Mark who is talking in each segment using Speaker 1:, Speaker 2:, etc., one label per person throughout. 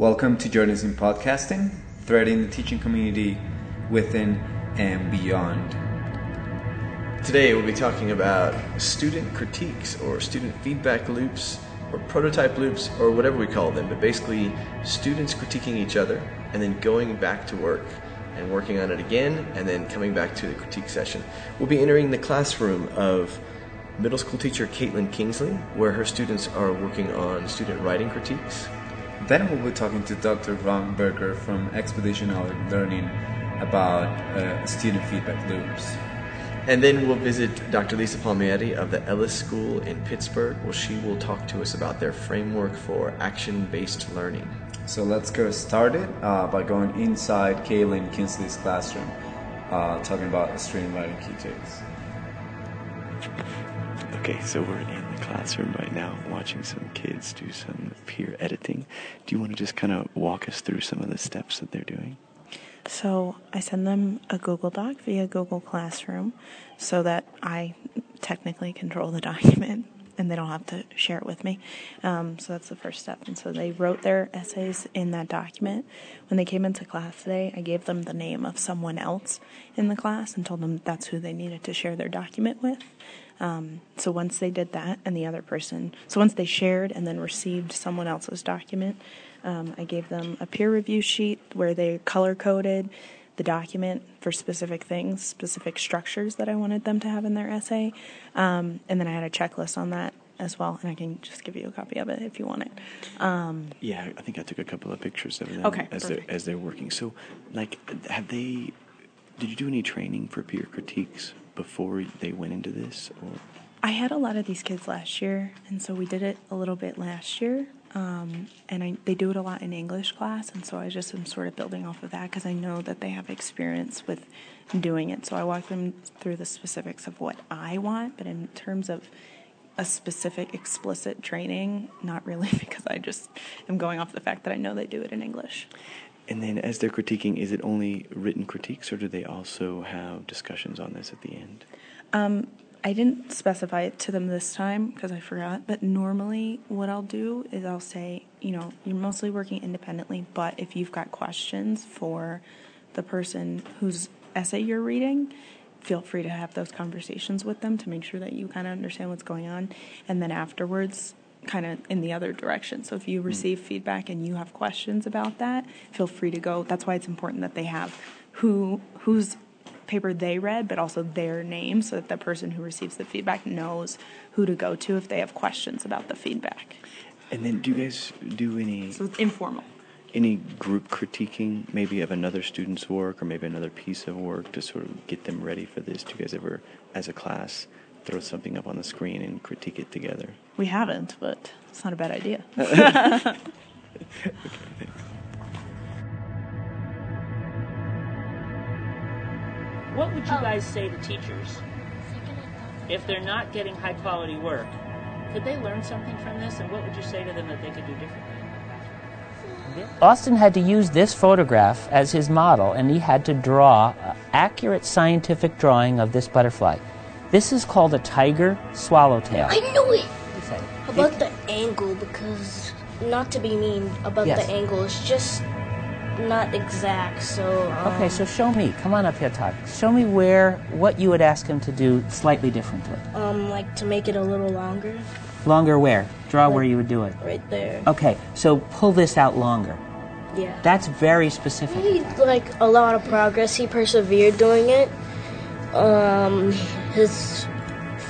Speaker 1: Welcome to Journeys in Podcasting, threading the teaching community within and beyond.
Speaker 2: Today we'll be talking about student critiques or student feedback loops or prototype loops or whatever we call them, but basically students critiquing each other and then going back to work and working on it again and then coming back to the critique session. We'll be entering the classroom of middle school teacher Caitlin Kingsley, where her students are working on student writing critiques.
Speaker 1: Then we'll be talking to Dr. Ron Berger from Expeditionary Learning about uh, student feedback loops.
Speaker 2: And then we'll visit Dr. Lisa Palmieri of the Ellis School in Pittsburgh, where she will talk to us about their framework for action based learning.
Speaker 1: So let's get started uh, by going inside Caitlin Kinsley's classroom, uh, talking about student writing key takes.
Speaker 3: Okay, so we're in the classroom right now watching some kids do some peer editing. Do you want to just kind of walk us through some of the steps that they're doing?
Speaker 4: So I send them a Google Doc via Google Classroom so that I technically control the document and they don't have to share it with me. Um, so that's the first step. And so they wrote their essays in that document. When they came into class today, I gave them the name of someone else in the class and told them that's who they needed to share their document with. Um, so once they did that, and the other person, so once they shared and then received someone else's document, um, I gave them a peer review sheet where they color coded the document for specific things, specific structures that I wanted them to have in their essay. Um, and then I had a checklist on that as well, and I can just give you a copy of it if you want it. Um,
Speaker 3: yeah, I think I took a couple of pictures of them
Speaker 4: okay,
Speaker 3: as
Speaker 4: perfect.
Speaker 3: they're as they're working. So, like, have they? Did you do any training for peer critiques before they went into this? Or?
Speaker 4: I had a lot of these kids last year, and so we did it a little bit last year. Um, and I, they do it a lot in English class, and so I just am sort of building off of that because I know that they have experience with doing it. So I walk them through the specifics of what I want, but in terms of a specific explicit training, not really, because I just am going off the fact that I know they do it in English.
Speaker 3: And then, as they're critiquing, is it only written critiques, or do they also have discussions on this at the end?
Speaker 4: Um, I didn't specify it to them this time because I forgot, but normally what I'll do is I'll say, you know, you're mostly working independently, but if you've got questions for the person whose essay you're reading, feel free to have those conversations with them to make sure that you kind of understand what's going on. And then afterwards, kind of in the other direction. So if you receive mm. feedback and you have questions about that, feel free to go. That's why it's important that they have who who's paper they read, but also their name so that the person who receives the feedback knows who to go to if they have questions about the feedback.
Speaker 3: And then, do you guys do any?
Speaker 4: So it's informal.
Speaker 3: Any group critiquing, maybe of another student's work or maybe another piece of work to sort of get them ready for this? Do you guys ever, as a class, throw something up on the screen and critique it together?
Speaker 4: We haven't, but it's not a bad idea.
Speaker 3: okay,
Speaker 5: What would you oh. guys say to teachers if they're not getting high quality work? Could they learn something from this, and what would you say to them that they could do differently?
Speaker 6: Austin had to use this photograph as his model, and he had to draw an accurate scientific drawing of this butterfly. This is called a tiger swallowtail.
Speaker 7: I knew it! About the angle, because, not to be mean about yes. the angle, it's just not exact, so.
Speaker 6: Um, okay, so show me. Come on up here, Todd. Show me where, what you would ask him to do slightly differently.
Speaker 7: Um, like to make it a little longer.
Speaker 6: Longer where? Draw like, where you would do it.
Speaker 7: Right there.
Speaker 6: Okay, so pull this out longer.
Speaker 7: Yeah.
Speaker 6: That's very specific.
Speaker 7: He like a lot of progress. He persevered doing it. Um, his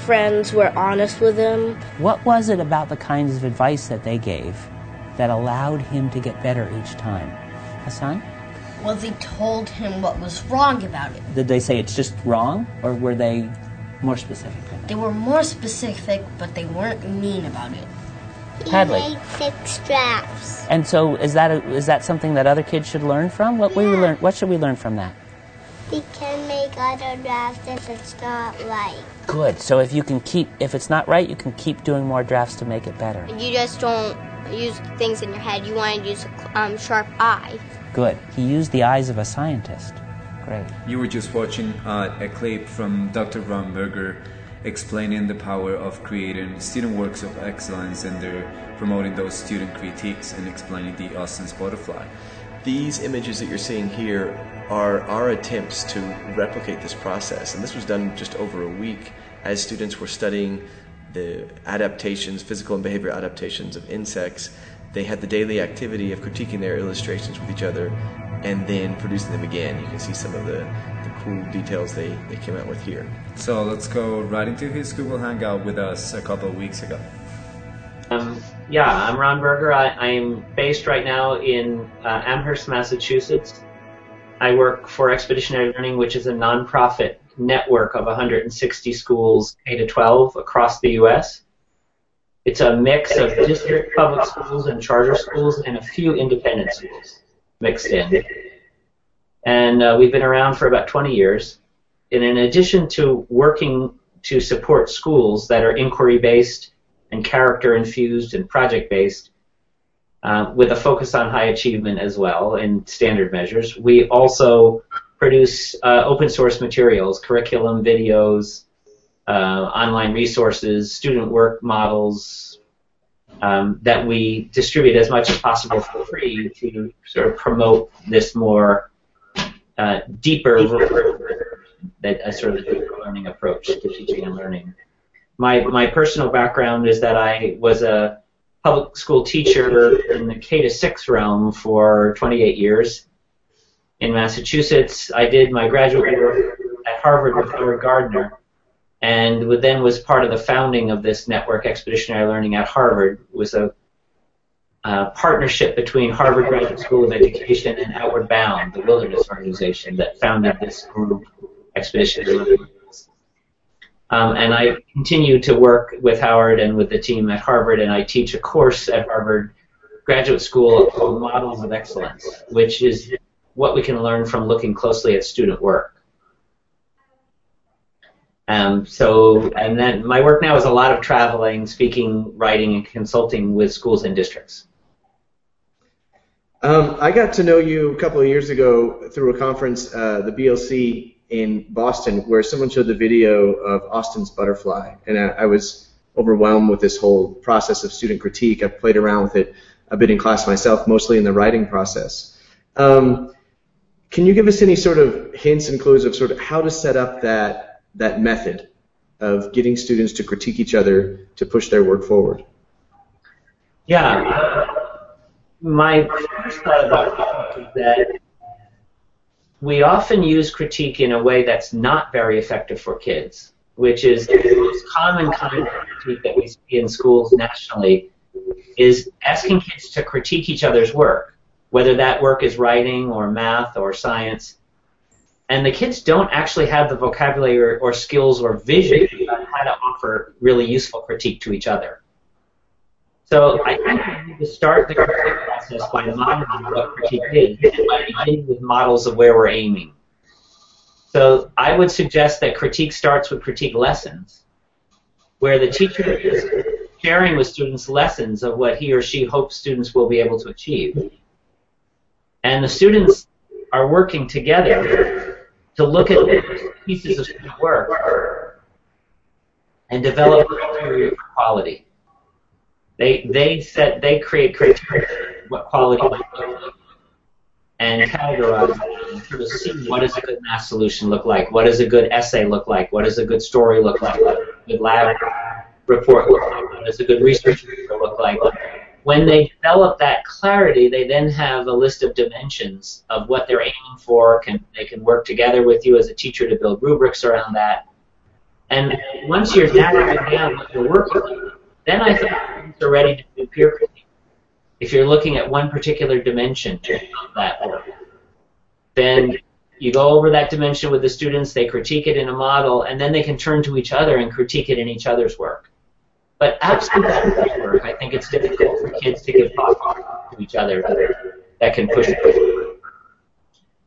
Speaker 7: friends were honest with him.
Speaker 6: What was it about the kinds of advice that they gave that allowed him to get better each time? Hassan?
Speaker 8: Well, they told him what was wrong about it.
Speaker 6: Did they say it's just wrong, or were they more specific?
Speaker 8: They were more specific, but they weren't mean about it.
Speaker 6: Hadley.
Speaker 9: He made six drafts.
Speaker 6: And so, is that a, is that something that other kids should learn from? What yeah. we learn? What should we learn from that?
Speaker 9: We can make other drafts if it's not right.
Speaker 6: Good. So if you can keep, if it's not right, you can keep doing more drafts to make it better.
Speaker 9: You just don't use things in your head. You want to use a um, sharp eye.
Speaker 6: Good. He used the eyes of a scientist. Great.
Speaker 1: You were just watching uh, a clip from Dr. Ron Berger explaining the power of creating student works of excellence and they're promoting those student critiques and explaining the Austin's butterfly.
Speaker 2: These images that you're seeing here are our attempts to replicate this process, and this was done just over a week as students were studying the adaptations, physical and behavior adaptations of insects. They had the daily activity of critiquing their illustrations with each other and then producing them again. You can see some of the, the cool details they, they came out with here.
Speaker 1: So let's go right into his Google Hangout with us a couple of weeks ago.
Speaker 10: Um, yeah, I'm Ron Berger. I, am based right now in uh, Amherst, Massachusetts. I work for Expeditionary Learning, which is a nonprofit network of 160 schools, K to 12, across the U.S. It's a mix of district public schools and charter schools and a few independent schools mixed in. And uh, we've been around for about 20 years. And in addition to working to support schools that are inquiry based and character infused and project based, uh, with a focus on high achievement as well in standard measures, we also produce uh, open source materials, curriculum, videos, uh, online resources, student work models um, that we distribute as much as possible for free to sort of promote this more uh, deeper, that a sort of deeper learning approach to teaching and learning. My my personal background is that I was a public school teacher in the K to six realm for 28 years in Massachusetts. I did my graduate work at Harvard with Howard Gardner, and then was part of the founding of this network, Expeditionary Learning at Harvard. It was a uh, partnership between Harvard Graduate School of Education and Outward Bound, the wilderness organization that founded this group, Expeditionary Learning. Um, and I continue to work with Howard and with the team at Harvard, and I teach a course at Harvard Graduate School called Models of Excellence, which is what we can learn from looking closely at student work. Um, so, and then my work now is a lot of traveling, speaking, writing, and consulting with schools and districts.
Speaker 2: Um, I got to know you a couple of years ago through a conference, uh, the BLC in Boston, where someone showed the video of Austin's butterfly, and I, I was overwhelmed with this whole process of student critique. I've played around with it a bit in class myself, mostly in the writing process. Um, can you give us any sort of hints and clues of sort of how to set up that that method of getting students to critique each other to push their work forward?
Speaker 10: Yeah, my first thought about that we often use critique in a way that's not very effective for kids, which is the most common kind of critique that we see in schools nationally is asking kids to critique each other's work whether that work is writing or math or science. And the kids don't actually have the vocabulary or, or skills or vision on how to offer really useful critique to each other. So I think we need to start the critique by modeling what critique is, and by beginning with models of where we're aiming. So I would suggest that critique starts with critique lessons, where the teacher is sharing with students lessons of what he or she hopes students will be able to achieve. And the students are working together to look at pieces of student work and develop a criteria for quality. They they set they create criteria what quality and categorize and see what does a good math solution look like, what does a good essay look like, what does a good story look like, what does a good lab report look like, what does a good research report look like, when they develop that clarity, they then have a list of dimensions of what they're aiming for. Can they can work together with you as a teacher to build rubrics around that. And once you're narrowing down what you're working on, then I think you're ready to do peer critique. If you're looking at one particular dimension of that work, then you go over that dimension with the students, they critique it in a model, and then they can turn to each other and critique it in each other's work. But that work, I think it's difficult for kids to give thought to each other that can push it.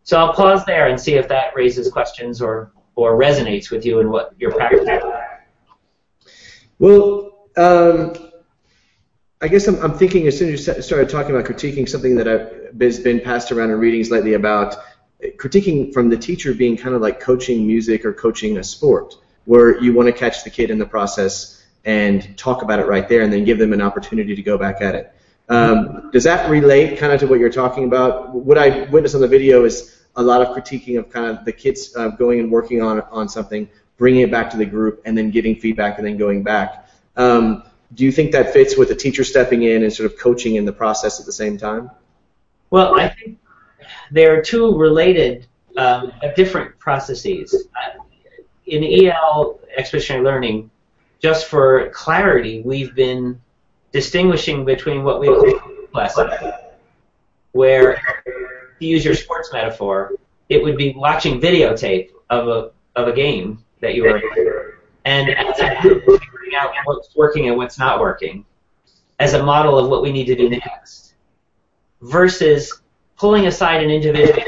Speaker 10: So I'll pause there and see if that raises questions or, or resonates with you in what your practice is.
Speaker 2: Well, um, I guess I'm, I'm, thinking as soon as you started talking about critiquing, something that has been passed around in readings lately about critiquing from the teacher being kind of like coaching music or coaching a sport
Speaker 11: where you want to catch the kid in the process and talk about it right there, and then give them an opportunity to go back at it. Um, does that relate kind of to what you're talking about? What I witnessed on the video is a lot of critiquing of kind of the kids uh, going and working on on something, bringing it back to the group, and then getting feedback and then going back. Um, do you think that fits with the teacher stepping in and sort of coaching in the process at the same time?
Speaker 10: Well, I think there are two related, um, different processes. In EL, expeditionary learning, just for clarity, we've been distinguishing between what we call lesson, where, to use your sports metaphor, it would be watching videotape of a of a game that you were in, and figuring out what's working and what's not working, as a model of what we need to do next, versus pulling aside an individual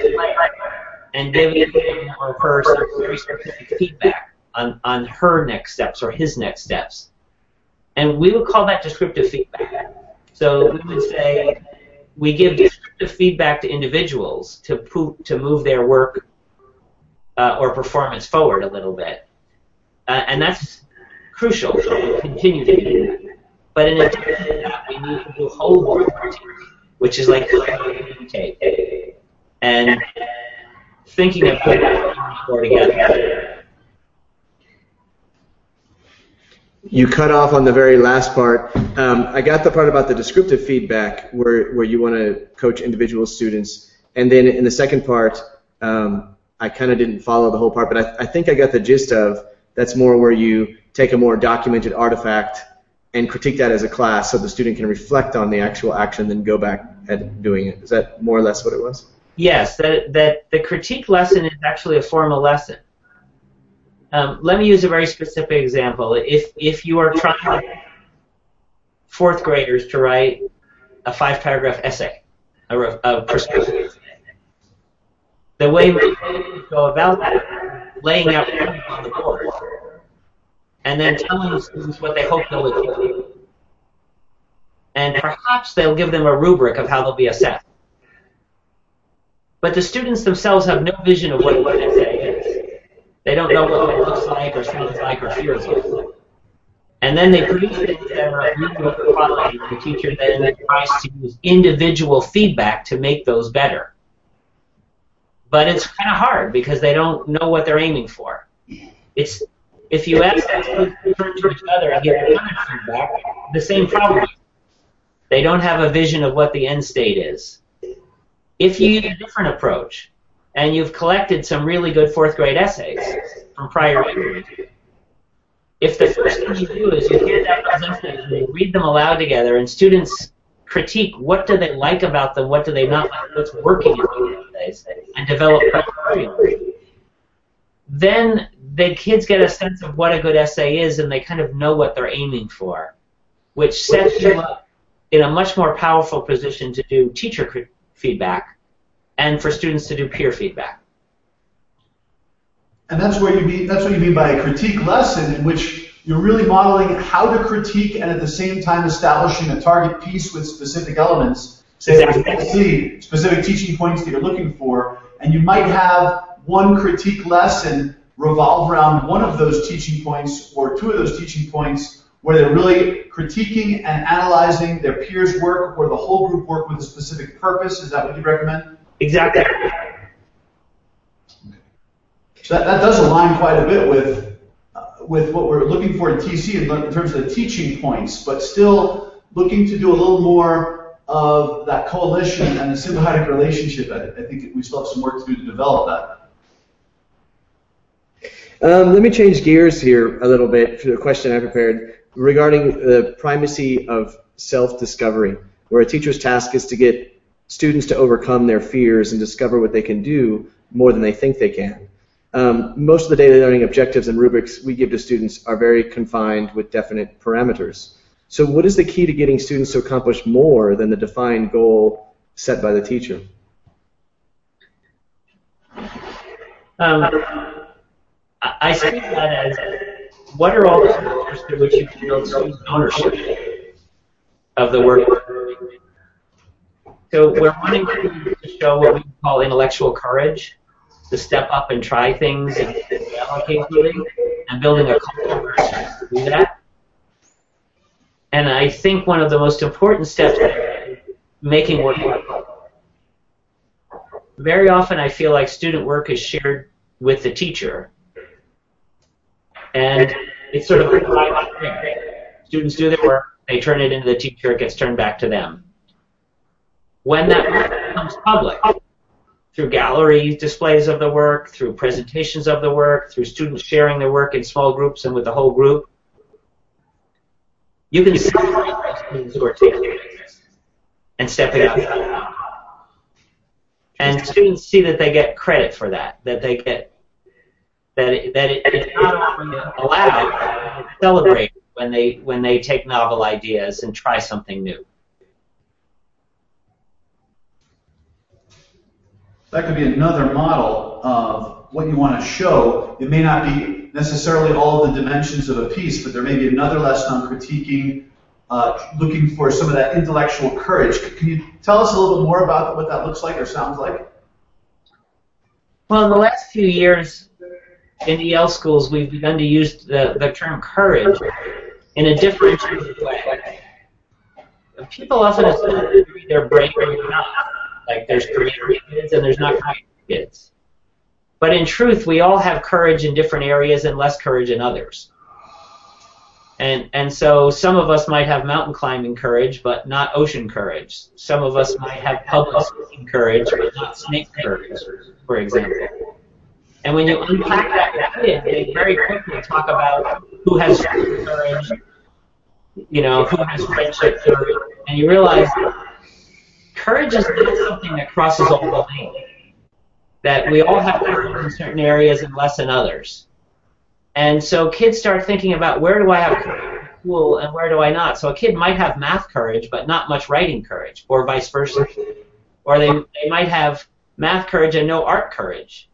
Speaker 10: and giving or her some very specific feedback on, on her next steps or his next steps. And we would call that descriptive feedback. So we would say we give descriptive feedback to individuals to, po- to move their work uh, or performance forward a little bit. Uh, and that's crucial. So we continue to do that. But in addition to that, we need to do whole work which is like communicate and thinking of putting four together.
Speaker 11: You cut off on the very last part. Um, I got the part about the descriptive feedback, where where you want to coach individual students, and then in the second part, um, I kind of didn't follow the whole part, but I, I think I got the gist of that's more where you take a more documented artifact and critique that as a class so the student can reflect on the actual action then go back at doing it. Is that more or less what it was?
Speaker 10: Yes, that, that the critique lesson is actually a formal lesson. Um, let me use a very specific example. If, if you are trying fourth graders to write a five paragraph essay, a, a perspective, the way we go about that, laying out on the board, and then telling the students what they hope they'll achieve. And perhaps they'll give them a rubric of how they'll be assessed. But the students themselves have no vision of what an essay is. They don't know what it looks like or sounds like or feels like. And then they produce things that are of quality. The teacher then tries to use individual feedback to make those better. But it's kind of hard because they don't know what they're aiming for. It's if you ask them to turn to each other and give other feedback, the same problem. They don't have a vision of what the end state is. If you use a different approach, and you've collected some really good fourth grade essays from prior years, if the first thing you do is you hand out those essays and you read them aloud together, and students critique what do they like about them, what do they not like, what's working in those essays, and develop criteria, then the kids get a sense of what a good essay is and they kind of know what they're aiming for, which sets you up in a much more powerful position to do teacher feedback and for students to do peer feedback.
Speaker 12: And that's where you mean. That's what you mean by a critique lesson, in which you're really modeling how to critique and at the same time establishing a target piece with specific elements. Say exactly. specific teaching points that you're looking for, and you might have one critique lesson revolve around one of those teaching points or two of those teaching points where they're really critiquing and analyzing their peers' work or the whole group work with a specific purpose. Is that what you recommend?
Speaker 10: Exactly.
Speaker 12: So that, that does align quite a bit with uh, with what we're looking for in TC in, in terms of the teaching points, but still looking to do a little more of that coalition and the symbiotic relationship. I, I think we still have some work to do to develop that.
Speaker 11: Um, let me change gears here a little bit for the question I prepared regarding the primacy of self-discovery, where a teacher's task is to get students to overcome their fears and discover what they can do more than they think they can. Um, most of the daily learning objectives and rubrics we give to students are very confined with definite parameters. So what is the key to getting students to accomplish more than the defined goal set by the teacher?
Speaker 10: Um, I see that as what are all the factors through which you can build student ownership of the work. So we're wanting to show what we call intellectual courage, to step up and try things and allocate and building a culture students do that. And I think one of the most important steps is making work work very often I feel like student work is shared with the teacher. And it's sort of a thing. Students do their work, they turn it into the teacher, it gets turned back to them. When that becomes public, through gallery displays of the work, through presentations of the work, through students sharing their work in small groups and with the whole group, you can celebrate those students who are taking it and stepping up. And students see that they get credit for that, that they get that it, that it, it's not only allowed, it's celebrated when they when they take novel ideas and try something new.
Speaker 12: That could be another model of what you want to show. It may not be necessarily all the dimensions of a piece, but there may be another lesson on critiquing, uh, looking for some of that intellectual courage. Can you tell us a little bit more about what that looks like or sounds like?
Speaker 10: Well, in the last few years in EL schools, we've begun to use the, the term courage in a differentiated way. People often assume they're brave or not. Like there's creative kids and there's not creative kids. But in truth, we all have courage in different areas and less courage in others. And and so some of us might have mountain climbing courage, but not ocean courage. Some of us might have public speaking courage, but not snake courage, for example. And when you unpack that with they very quickly talk about who has courage, you know, who has friendship courage, and you realize courage is not something that crosses all the lanes. That we all have courage in certain areas and less in others. And so kids start thinking about where do I have courage school and where do I not? So a kid might have math courage but not much writing courage, or vice versa. Or they, they might have math courage and no art courage.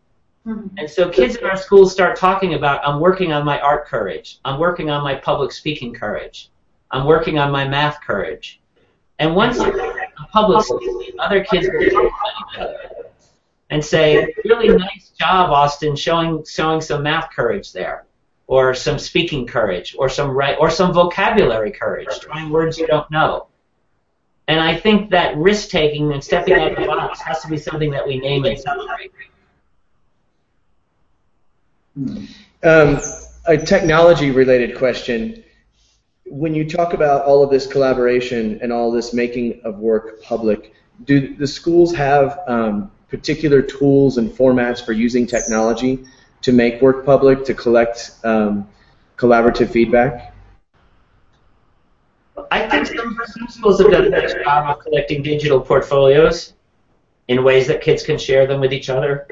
Speaker 10: Mm-hmm. And so kids in our schools start talking about, I'm working on my art courage. I'm working on my public speaking courage. I'm working on my math courage. And once a public school, other kids will and say, really nice job, Austin, showing, showing some math courage there or some speaking courage, or some right, or some vocabulary courage, trying words you don't know. And I think that risk taking and stepping out of the box has to be something that we name and celebrate.
Speaker 2: Um, a technology related question. When you talk about all of this collaboration and all this making of work public, do the schools have um, particular tools and formats for using technology to make work public, to collect um, collaborative feedback?
Speaker 10: I think some, schools have done a nice job of collecting digital portfolios in ways that kids can share them with each other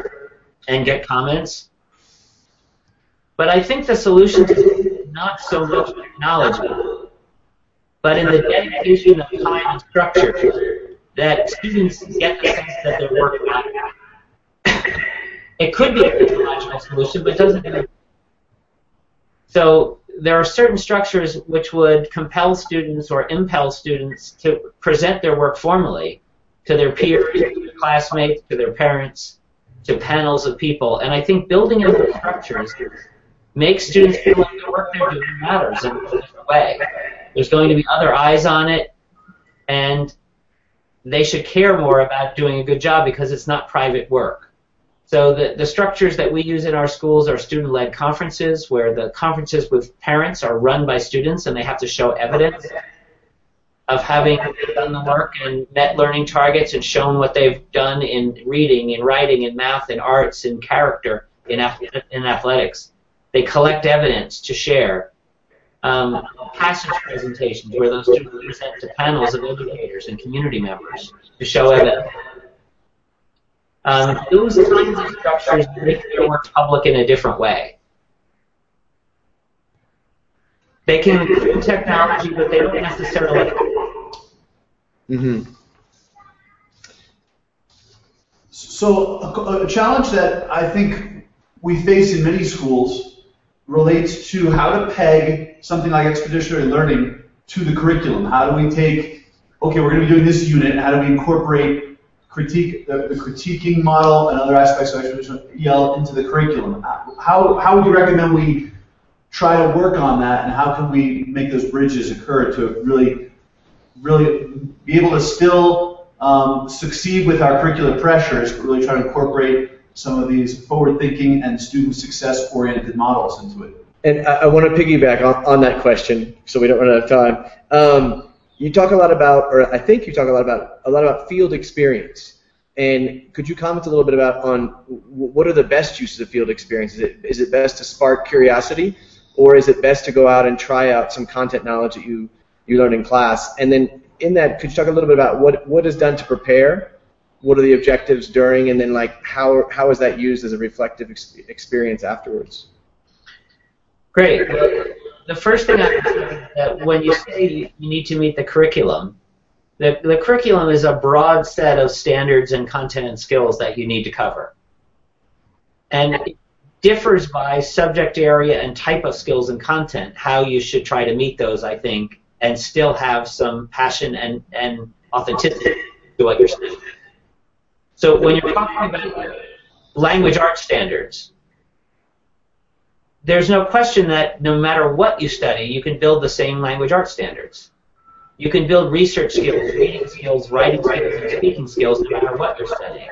Speaker 10: and get comments. But I think the solution is not so much technology, but in the dedication of time and structure that students get the sense that their work matters. It could be a technological solution, but it doesn't. So there are certain structures which would compel students or impel students to present their work formally to their peers, to their classmates, to their parents, to panels of people. And I think building in those structures makes students feel like the work they're doing matters in a different way. There's going to be other eyes on it, and they should care more about doing a good job because it's not private work. So the, the structures that we use in our schools are student-led conferences, where the conferences with parents are run by students and they have to show evidence of having done the work and met learning targets and shown what they've done in reading, in writing, in math, in arts, in character, in, in athletics. They collect evidence to share. Um, passage presentations where those students present to panels of educators and community members to show evidence. Um, those kinds of structures make their work public in a different way. They can include technology, but they don't necessarily.
Speaker 2: Mm-hmm.
Speaker 12: So a, a challenge that I think we face in many schools relates to how to peg something like expeditionary learning to the curriculum. How do we take, okay, we're going to be doing this unit, how do we incorporate critique the, the, critiquing model and other aspects of expedition EL into the curriculum. How, how would you recommend we try to work on that, and how can we make those bridges occur to really, really be able to still um, succeed with our curricular pressures, but really try to incorporate some of these forward-thinking and student success-oriented models into it.
Speaker 11: And I, I want to piggyback on, on that question, so we don't run out of time. Um, you talk a lot about, or I think you talk a lot about, a lot about field experience. And could you comment a little bit about on what are the best uses of field experience? Is it, is it best to spark curiosity, or is it best to go out and try out some content knowledge that you you learned in class? And then in that, could you talk a little bit about what what is done to prepare? What are the objectives during, and then like how how is that used as a reflective ex- experience afterwards?
Speaker 10: Great. The first thing I would say is that when you say you need to meet the curriculum, the, the curriculum is a broad set of standards and content and skills that you need to cover. And it differs by subject area and type of skills and content, how you should try to meet those, I think, and still have some passion and, and authenticity to what you're saying. So when you're talking about language arts standards, there's no question that no matter what you study, you can build the same language arts standards. You can build research skills, reading skills, writing skills, and speaking skills no matter what you're studying.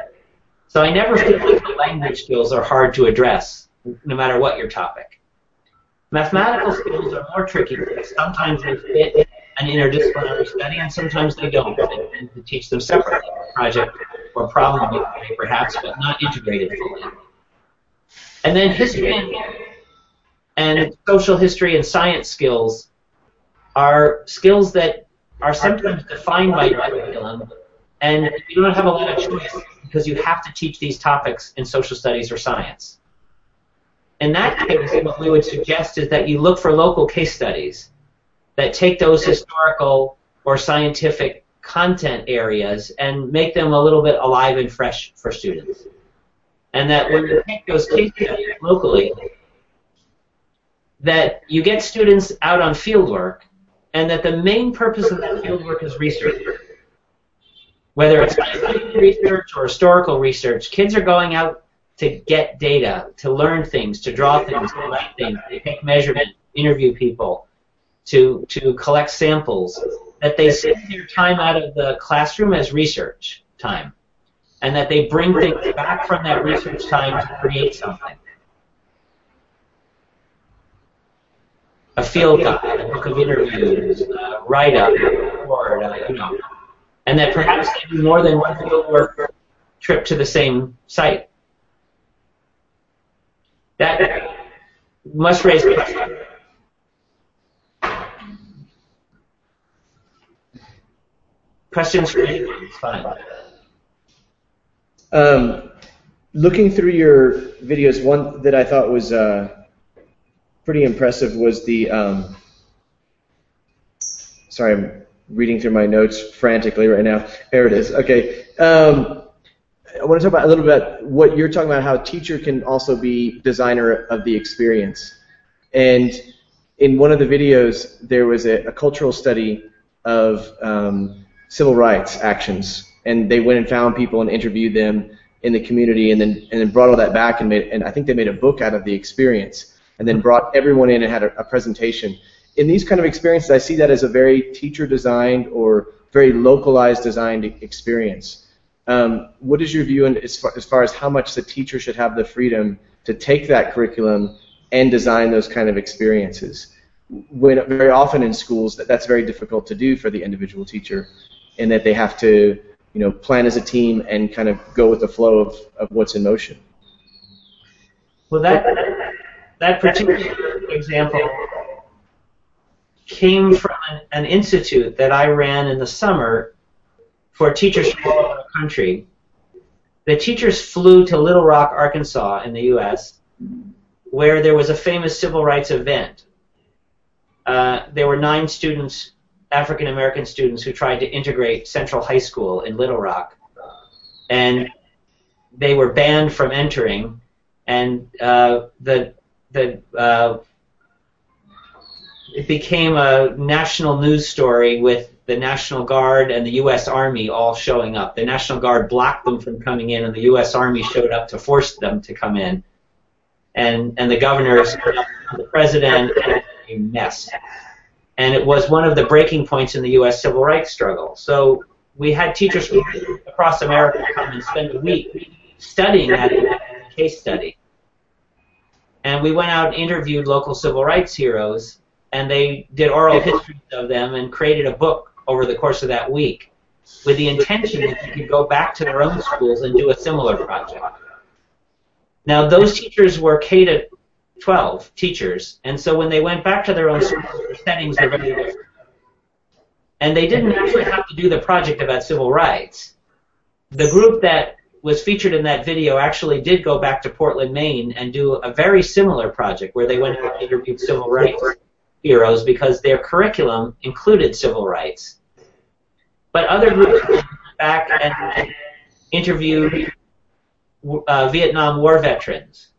Speaker 10: So I never feel like the language skills are hard to address, no matter what your topic. Mathematical skills are more tricky because sometimes they fit an interdisciplinary study and sometimes they don't. And to teach them separately, project or problem perhaps, but not integrated fully. And then history and social history and science skills are skills that are sometimes defined by your curriculum, and you don't have a lot of choice because you have to teach these topics in social studies or science. In that case, what we would suggest is that you look for local case studies that take those historical or scientific content areas and make them a little bit alive and fresh for students. And that when you take those case studies locally, that you get students out on fieldwork and that the main purpose of that fieldwork is research. Whether it's scientific research or historical research, kids are going out to get data, to learn things, to draw things, to write things, to take measurements, interview people, to, to collect samples, that they spend their time out of the classroom as research time, and that they bring things back from that research time to create something. a field guide, a book of interviews, a write-up, report, uh, you know, and that perhaps they do more than one fieldwork trip to the same site. That must raise questions. Questions for anyone? It's fine.
Speaker 11: Um, looking through your videos, one that I thought was uh, pretty impressive was the. Um, sorry, I'm reading through my notes frantically right now. There it is. Okay. Um, I want to talk about a little bit about what you're talking about. How teacher can also be designer of the experience, and in one of the videos there was a, a cultural study of um, civil rights actions, and they went and found people and interviewed them in the community, and then and then brought all that back and made and I think they made a book out of the experience and then brought everyone in and had a, a presentation. In these kind of experiences, I see that as a very teacher-designed or very localized designed experience. Um, what is your view in, as, far, as far as how much the teacher should have the freedom to take that curriculum and design those kind of experiences? When very often in schools, that, that's very difficult to do for the individual teacher, in that they have to, you know, plan as a team and kind of go with the flow of, of what's in motion.
Speaker 10: Well, that that particular example came from an, an, institute that I ran in the summer for teachers from all over the country. The teachers flew to Little Rock, Arkansas, in the U.S., where there was a famous civil rights event. Uh, there were nine students, African American students, who tried to integrate Central High School in Little Rock, and they were banned from entering. And uh, the that uh, it became a national news story with the National Guard and the U.S. Army all showing up. The National Guard blocked them from coming in, and the U.S. Army showed up to force them to come in. And and the governor the president, and a mess. And it was one of the breaking points in the U.S. civil rights struggle. So we had teachers from across America come and spend a week studying that case study. And we went out and interviewed local civil rights heroes, and they did oral histories of them and created a book over the course of that week with the intention that they could go back to their own schools and do a similar project. Now, those teachers were K to 12 teachers, and so when they went back to their own schools, their settings were very different. And they didn't actually have to do the project about civil rights. The group that was featured in that video actually did go back to Portland, Maine, and do a very similar project where they went and interviewed civil rights heroes because their curriculum included civil rights. But other groups went back and interviewed uh, Vietnam War veterans,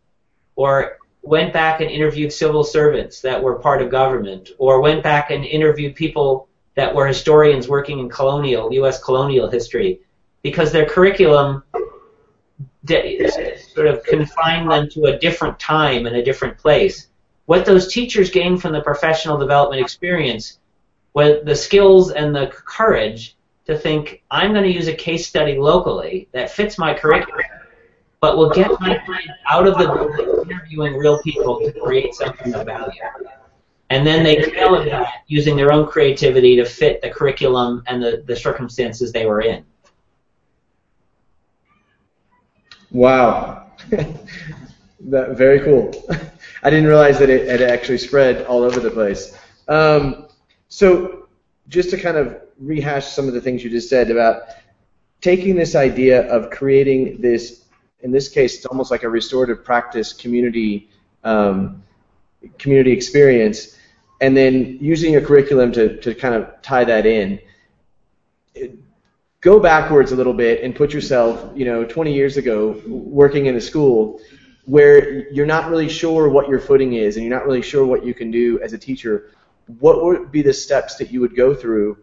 Speaker 10: or went back and interviewed civil servants that were part of government, or went back and interviewed people that were historians working in colonial, U.S. colonial history, because their curriculum sort of confined them to a different time and a different place. What those teachers gained from the professional development experience was the skills and the courage to think, I'm going to use a case study locally that fits my curriculum but will get my client out of the building interviewing real people to create something of value. And then they tailor that using their own creativity to fit the curriculum and the, the circumstances they were in.
Speaker 11: Wow. that, very cool. I didn't realize that it had actually spread all over the place. Um, so, just to kind of rehash some of the things you just said about taking this idea of creating this in this case, it's almost like a restorative practice community um, community experience, and then using a curriculum to, to kind of tie that in. go backwards a little bit and put yourself, you know, 20 years ago, working in a school where you're not really sure what your footing is and you're not really sure what you can do as a teacher. What would be the steps that you would go through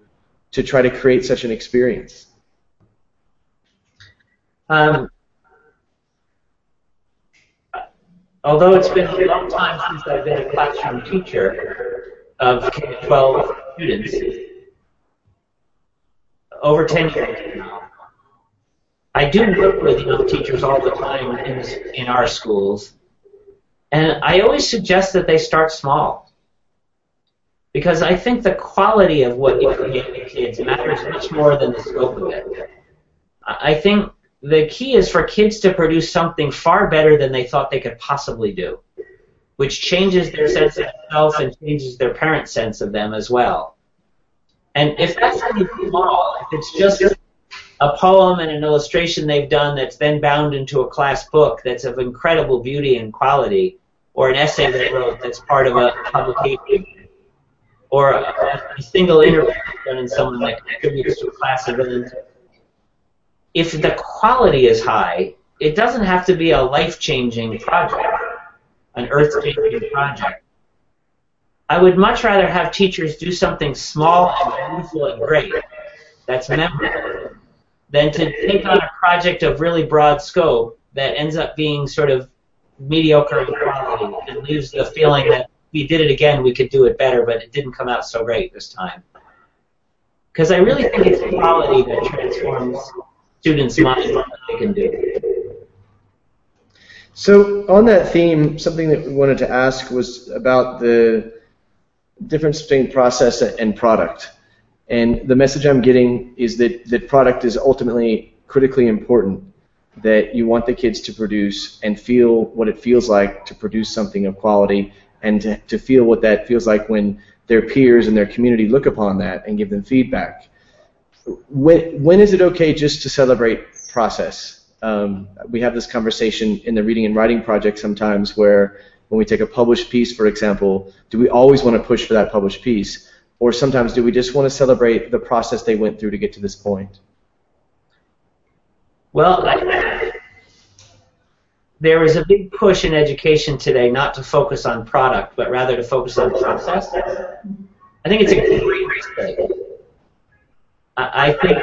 Speaker 11: to try to create such an experience?
Speaker 10: Um, Although it's been a long time since I've been a classroom teacher of K-12 students, over 10 years now, I do work with young teachers all the time in, in our schools, and I always suggest that they start small. Because I think the quality of what you create in kids matters much more than the scope of it. I think the key is for kids to produce something far better than they thought they could possibly do, which changes their sense of self and changes their parents' sense of them as well. And if that's only small, if it's just a poem and an illustration they've done that's then bound into a class book that's of incredible beauty and quality, or an essay they wrote that's part of a publication, or a, a single interview done in someone that contributes to a class event, if the quality is high, it doesn't have to be a life-changing project, an earth-changing project. I would much rather have teachers do something small and beautiful and great that's memorable than to take on a project of really broad scope that ends up being sort of mediocre in quality and leaves the feeling that we did it again, we could do it better, but it didn't come out so great this time. Because I really think it's quality that transforms students' mind what they can do.
Speaker 11: So on that theme, something that we wanted to ask was about the difference between process and product. And the message I'm getting is that, that product is ultimately critically important, that you want the kids to produce and feel what it feels like to produce something of quality and to, to feel what that feels like when their peers and their community look upon that and give them feedback when, when is it okay just to celebrate process? Um, we have this conversation in the reading and writing project sometimes where when we take a published piece, for example, do we always want to push for that published piece? Or sometimes do we just want to celebrate the process they went through to get to this point?
Speaker 10: Well, I, there is a big push in education today not to focus on product, but rather to focus on process. I think it's a great mistake. I, think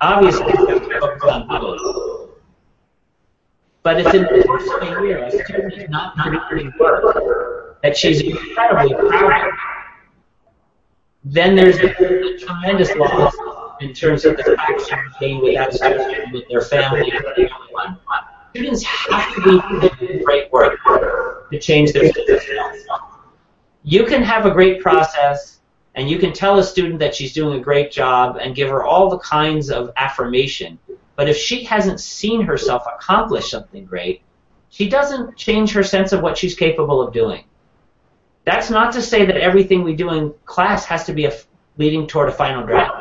Speaker 10: obviously focus on both. But it's in the first year a is not producing work, that she's incredibly proud of, then there's a, tremendous loss in terms of the traction gained with that student, with their family. Students have to be doing great work to change their skills. You can have a great process, and you can tell a student that she's doing a great job and give her all the kinds of affirmation. But if she hasn't seen herself accomplish something great, she doesn't change her sense of what she's capable of doing. That's not to say that everything we do in class has to be leading toward a final draft.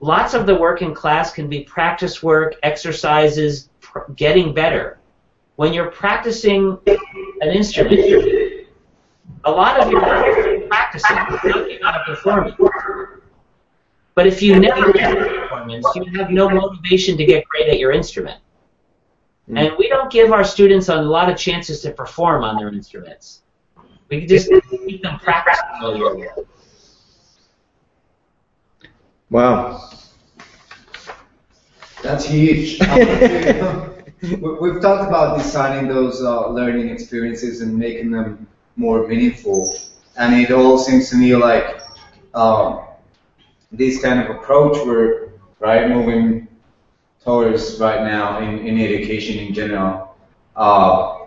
Speaker 10: Lots of the work in class can be practice work, exercises, pr- getting better. When you're practicing an instrument, a lot of your practicing, you're not a performance. But if you never get a performance, you have no motivation to get great at your instrument. Mm. And we don't give our students a lot of chances to perform on their instruments. We just keep them practicing all year
Speaker 11: Wow.
Speaker 1: That's huge. We've talked about designing those uh, learning experiences and making them more meaningful, and it all seems to me like um, this kind of approach we're right moving towards right now in, in education in general uh,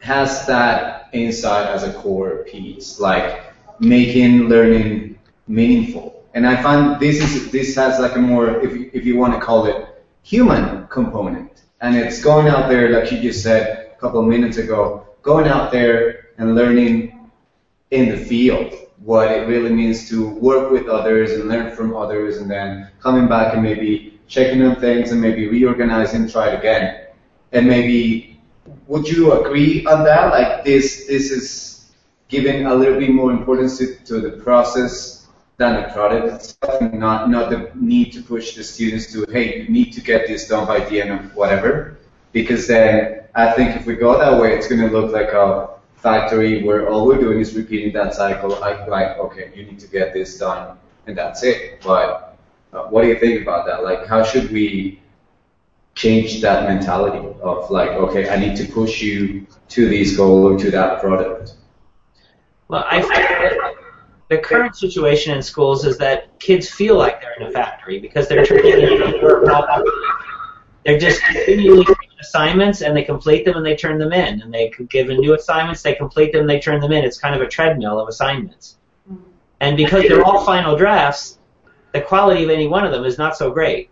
Speaker 1: has that insight as a core piece, like making learning meaningful. And I find this is this has like a more, if if you want to call it, human component. And it's going out there, like you just said a couple of minutes ago, going out there and learning in the field what it really means to work with others and learn from others, and then coming back and maybe checking on things and maybe reorganizing, try it again, and maybe would you agree on that? Like this, this is giving a little bit more importance to, to the process than the product itself, not not the need to push the students to hey, you need to get this done by the end of whatever, because then I think if we go that way, it's going to look like a factory where all we're doing is repeating that cycle. I, like, okay, you need to get this done, and that's it. But uh, what do you think about that? Like, how should we change that mentality of like, okay, I need to push you to this goal or to that product?
Speaker 10: Well, I think that the current situation in schools is that kids feel like they're in a factory because they're work They're just continually assignments and they complete them and they turn them in. And they given new assignments, they complete them, they turn them in. It's kind of a treadmill of assignments. Mm-hmm. And because they're all final drafts, the quality of any one of them is not so great.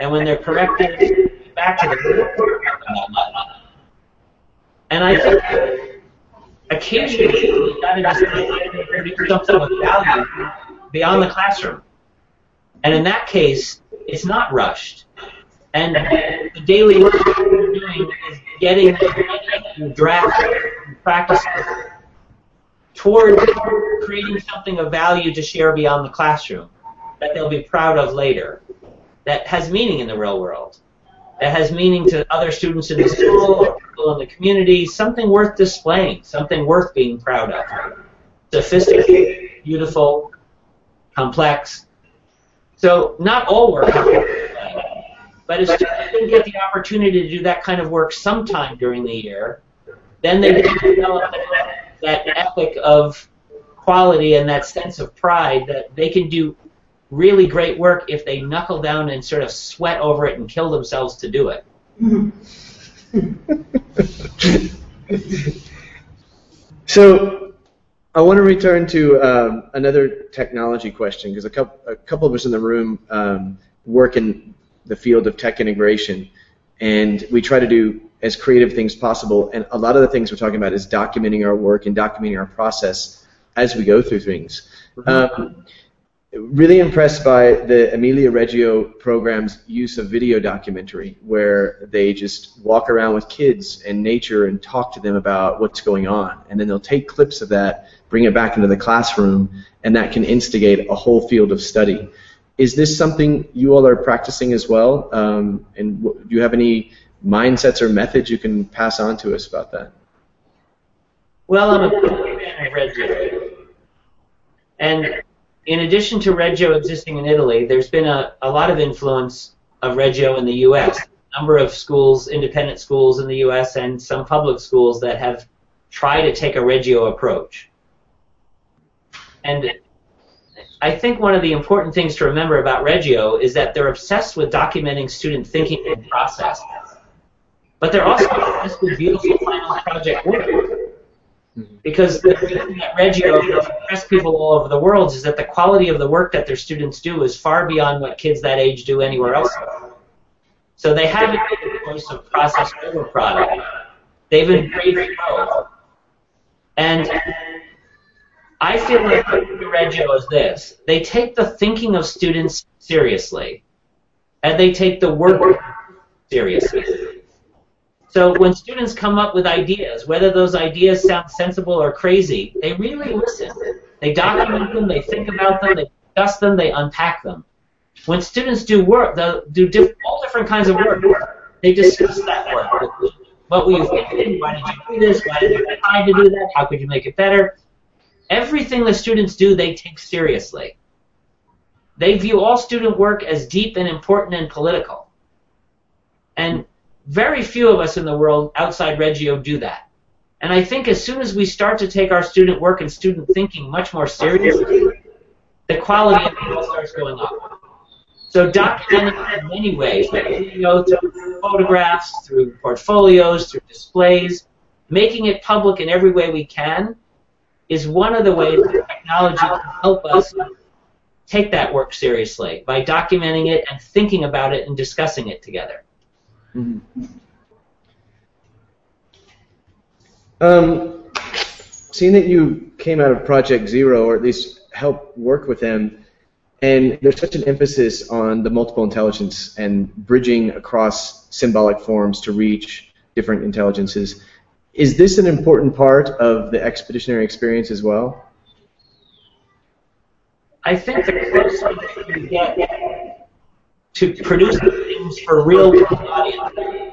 Speaker 10: And when they're corrected back to the and I think occasionally you got to just do something of value beyond the classroom. And in that case, it's not rushed. And the daily work we're doing is getting the draft practice toward creating something of value to share beyond the classroom that they'll be proud of later, that has meaning in the real world, that has meaning to other students in the school or people in the community, something worth displaying, something worth being proud of. Sophisticated, beautiful, complex. So not all work but if students didn't get the opportunity to do that kind of work sometime during the year, then they didn't develop that ethic of quality and that sense of pride that they can do really great work if they knuckle down and sort of sweat over it and kill themselves to do it.
Speaker 11: so I want to return to um, another technology question because a couple, a couple of us in the room um, work in the field of tech integration, and we try to do as creative things possible. And a lot of the things we're talking about is documenting our work and documenting our process as we go through things. Mm-hmm. Um, really impressed by the Emilia Reggio program's use of video documentary, where they just walk around with kids and nature and talk to them about what's going on. And then they'll take clips of that, bring it back into the classroom, and that can instigate a whole field of study. Is this something you all are practicing as well? Um, and w- do you have any mindsets or methods you can pass on to us about that?
Speaker 10: Well, I'm a fan of Reggio. And in addition to Reggio existing in Italy, there's been a, a lot of influence of Reggio in the U.S. A number of schools, independent schools in the U.S., and some public schools that have tried to take a Reggio approach. And I think one of the important things to remember about Reggio is that they're obsessed with documenting student thinking and process. But they're also obsessed with beautiful final project work. Because the thing that Reggio impress people all over the world is that the quality of the work that their students do is far beyond what kids that age do anywhere else. So they haven't made the choice of process over product. They've embraced both. And I feel like Reggio is this. They take the thinking of students seriously. And they take the work seriously. So when students come up with ideas, whether those ideas sound sensible or crazy, they really listen. They document them, they think about them, they discuss them, they unpack them. When students do work, they do diff- all different kinds of work. They discuss that work. What were you thinking? Why did you do this? Why did you try to do that? How could you make it better? Everything the students do, they take seriously. They view all student work as deep and important and political. And very few of us in the world outside Reggio do that. And I think as soon as we start to take our student work and student thinking much more seriously, the quality of it starts going up. So documenting in many ways, through photographs, through portfolios, through displays, making it public in every way we can is one of the ways that technology can help us take that work seriously by documenting it and thinking about it and discussing it together.
Speaker 11: Mm-hmm. Um, seeing that you came out of Project Zero, or at least helped work with them, and there's such an emphasis on the multiple intelligence and bridging across symbolic forms to reach different intelligences. Is this an important part of the expeditionary experience as well?
Speaker 10: I think the closer that you get to producing things for real world audiences,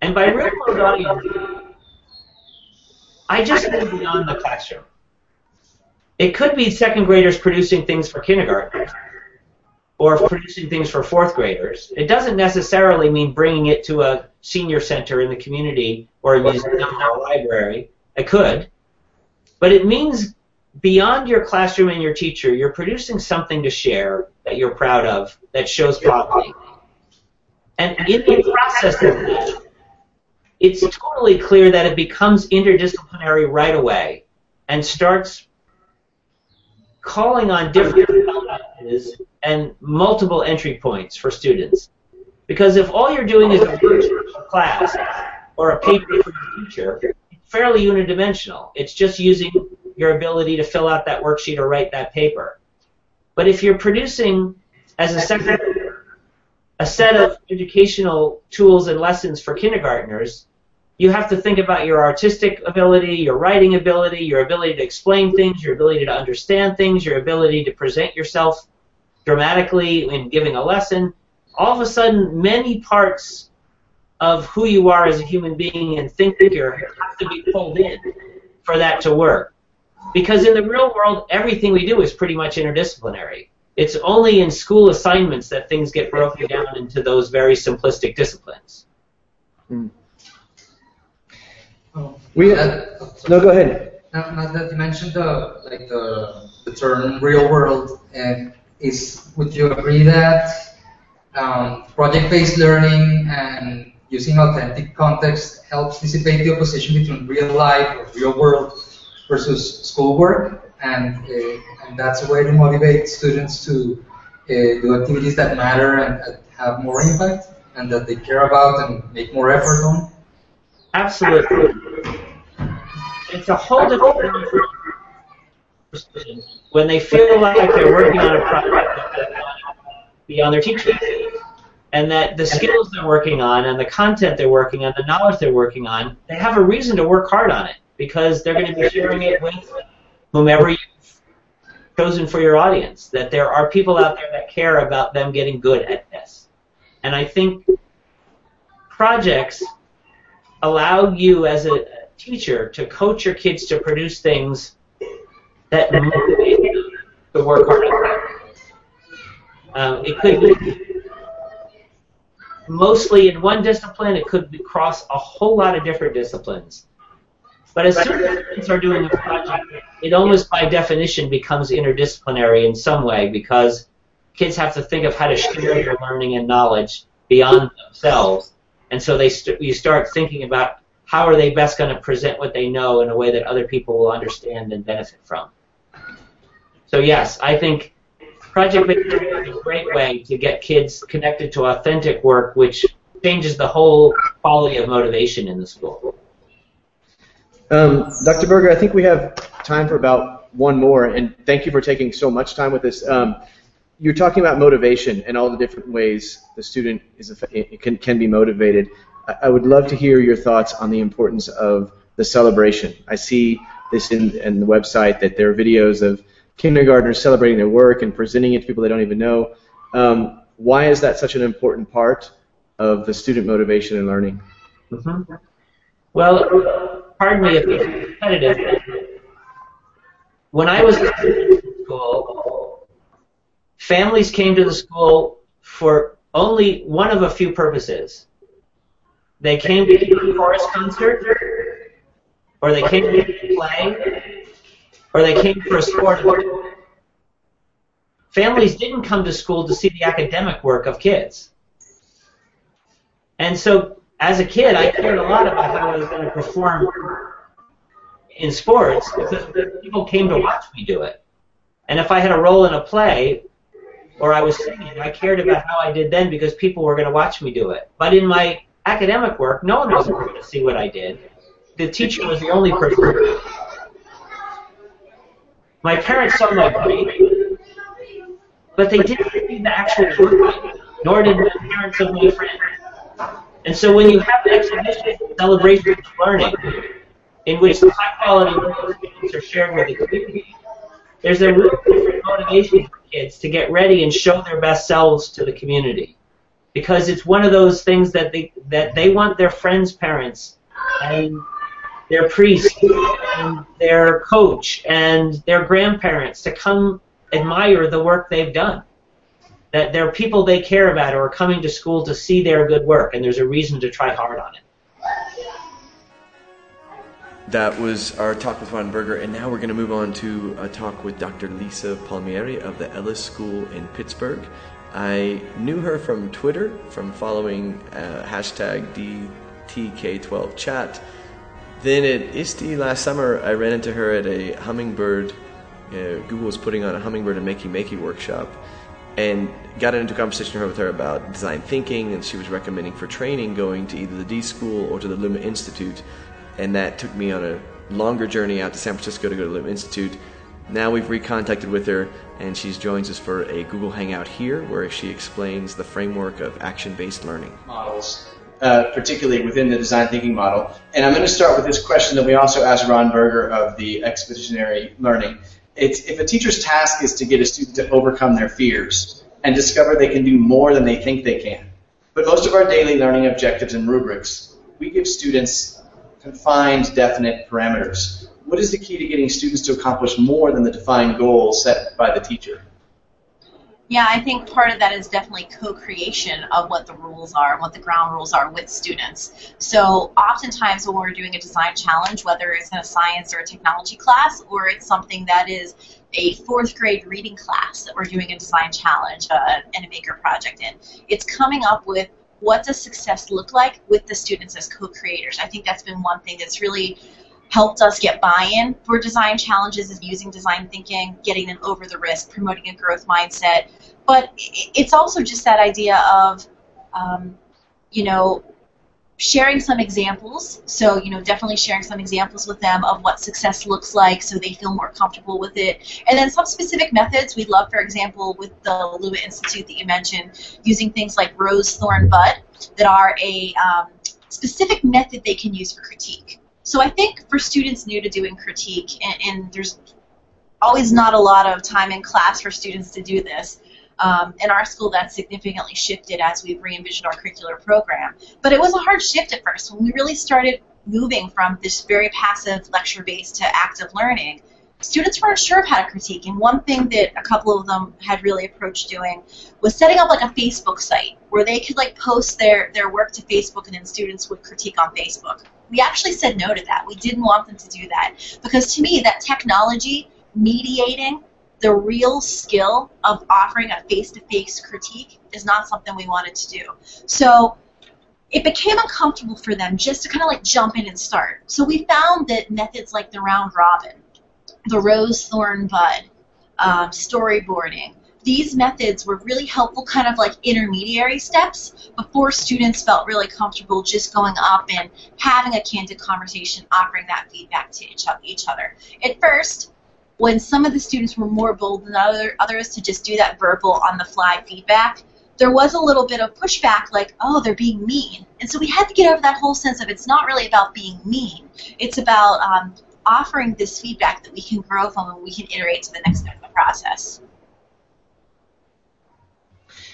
Speaker 10: and by real world audiences, I just mean beyond the classroom. It could be second graders producing things for kindergartners or producing things for fourth graders. It doesn't necessarily mean bringing it to a senior center in the community or a museum or a library. I could. But it means beyond your classroom and your teacher, you're producing something to share that you're proud of that shows quality. And in the process of that, it's totally clear that it becomes interdisciplinary right away and starts calling on different and multiple entry points for students. Because if all you're doing is class or a paper for your teacher, fairly unidimensional. It's just using your ability to fill out that worksheet or write that paper. But if you're producing as a second a set of educational tools and lessons for kindergartners, you have to think about your artistic ability, your writing ability, your ability to explain things, your ability to understand things, your ability to present yourself dramatically in giving a lesson. All of a sudden, many parts of who you are as a human being and thinker have to be pulled in for that to work. Because in the real world, everything we do is pretty much interdisciplinary. It's only in school assignments that things get broken down into those very simplistic disciplines.
Speaker 11: Mm. We no, go ahead.
Speaker 13: Now, now, that you mentioned the like the, the term real world, and is would you agree that um, project-based learning and using authentic context helps dissipate the opposition between real life or real world versus schoolwork, and uh, and that's a way to motivate students to uh, do activities that matter and uh, have more impact and that they care about and make more effort on.
Speaker 10: Absolutely. It's a whole different when they feel like they're working on a project beyond their teaching and that the skills they're working on and the content they're working on, the knowledge they're working on, they have a reason to work hard on it because they're going to be sharing it with whomever you've chosen for your audience. That there are people out there that care about them getting good at this. And I think projects allow you as a teacher to coach your kids to produce things that motivate them to work hard. Um, it could be mostly in one discipline. It could be across a whole lot of different disciplines. But as soon as students are doing a project, it almost by definition becomes interdisciplinary in some way because kids have to think of how to share their learning and knowledge beyond themselves. And so they st- you start thinking about how are they best going to present what they know in a way that other people will understand and benefit from. So yes, I think project-based learning is a great way to get kids connected to authentic work, which changes the whole quality of motivation in the school.
Speaker 11: Um, Dr. Berger, I think we have time for about one more, and thank you for taking so much time with this. Um, you're talking about motivation and all the different ways the student is can, can be motivated. I would love to hear your thoughts on the importance of the celebration. I see this in, in the website that there are videos of kindergartners celebrating their work and presenting it to people they don't even know. Um, why is that such an important part of the student motivation and learning?
Speaker 10: Mm-hmm. Well, pardon me if it's repetitive. When I was in school, families came to the school for only one of a few purposes. They came to a chorus concert, or they came to play, or they came for a sport. Families didn't come to school to see the academic work of kids. And so, as a kid, I cared a lot about how I was going to perform in sports because people came to watch me do it. And if I had a role in a play, or I was singing, I cared about how I did then because people were going to watch me do it. But in my academic work, no one was going to see what I did. The teacher was the only person. My parents saw my body, but they didn't see the actual work, nor did the parents of my friends. And so when you have an exhibition celebration of learning, in which high quality students are shared with the community, there's a really different motivation for kids to get ready and show their best selves to the community because it's one of those things that they that they want their friends' parents and their priest and their coach and their grandparents to come admire the work they've done. That there are people they care about who are coming to school to see their good work, and there's a reason to try hard on it.
Speaker 2: That was our talk with Ron Berger, and now we're going to move on to a talk with Dr. Lisa Palmieri of the Ellis School in Pittsburgh. I knew her from Twitter, from following uh, hashtag DTK12chat. Then at ISTE last summer, I ran into her at a hummingbird. Uh, Google was putting on a hummingbird and makey makey workshop, and got into a conversation with her about design thinking, and she was recommending for training going to either the D School or to the Luma Institute, and that took me on a longer journey out to San Francisco to go to the Luma Institute. Now we've recontacted with her, and she joins us for a Google Hangout here, where she explains the framework of action-based learning.
Speaker 11: Models, uh, particularly within the design thinking model. And I'm going to start with this question that we also asked Ron Berger of the expeditionary learning. It's if a teacher's task is to get a student to overcome their fears and discover they can do more than they think they can. But most of our daily learning objectives and rubrics, we give students confined, definite parameters what is the key to getting students to accomplish more than the defined goal set by the teacher?
Speaker 14: Yeah, I think part of that is definitely co-creation of what the rules are and what the ground rules are with students. So oftentimes when we're doing a design challenge, whether it's in a science or a technology class, or it's something that is a fourth grade reading class that we're doing a design challenge uh, and a maker project in, it's coming up with what does success look like with the students as co-creators. I think that's been one thing that's really helped us get buy-in for design challenges is using design thinking, getting them over the risk, promoting a growth mindset. But it's also just that idea of, um, you know, sharing some examples. So, you know, definitely sharing some examples with them of what success looks like so they feel more comfortable with it. And then some specific methods we love, for example, with the Luma Institute that you mentioned, using things like rose, thorn, bud that are a um, specific method they can use for critique. So I think for students new to doing critique, and, and there's always not a lot of time in class for students to do this. Um, in our school, that's significantly shifted as we've re-envisioned our curricular program. But it was a hard shift at first when we really started moving from this very passive lecture-based to active learning. Students weren't sure of how to critique, and one thing that a couple of them had really approached doing was setting up like a Facebook site where they could like post their, their work to Facebook and then students would critique on Facebook. We actually said no to that. We didn't want them to do that because to me, that technology mediating the real skill of offering a face-to-face critique is not something we wanted to do. So it became uncomfortable for them just to kind of like jump in and start. So we found that methods like the round robin, the rose thorn bud, um, storyboarding, these methods were really helpful kind of like intermediary steps before students felt really comfortable just going up and having a candid conversation, offering that feedback to each, other. At first, when some of the students were more bold than other, others to just do that verbal on the fly feedback, there was a little bit of pushback like, oh, they're being mean. And so we had to get over that whole sense of it's not really about being mean. It's about um, offering this feedback that we can grow from and we can iterate to the next step of the process.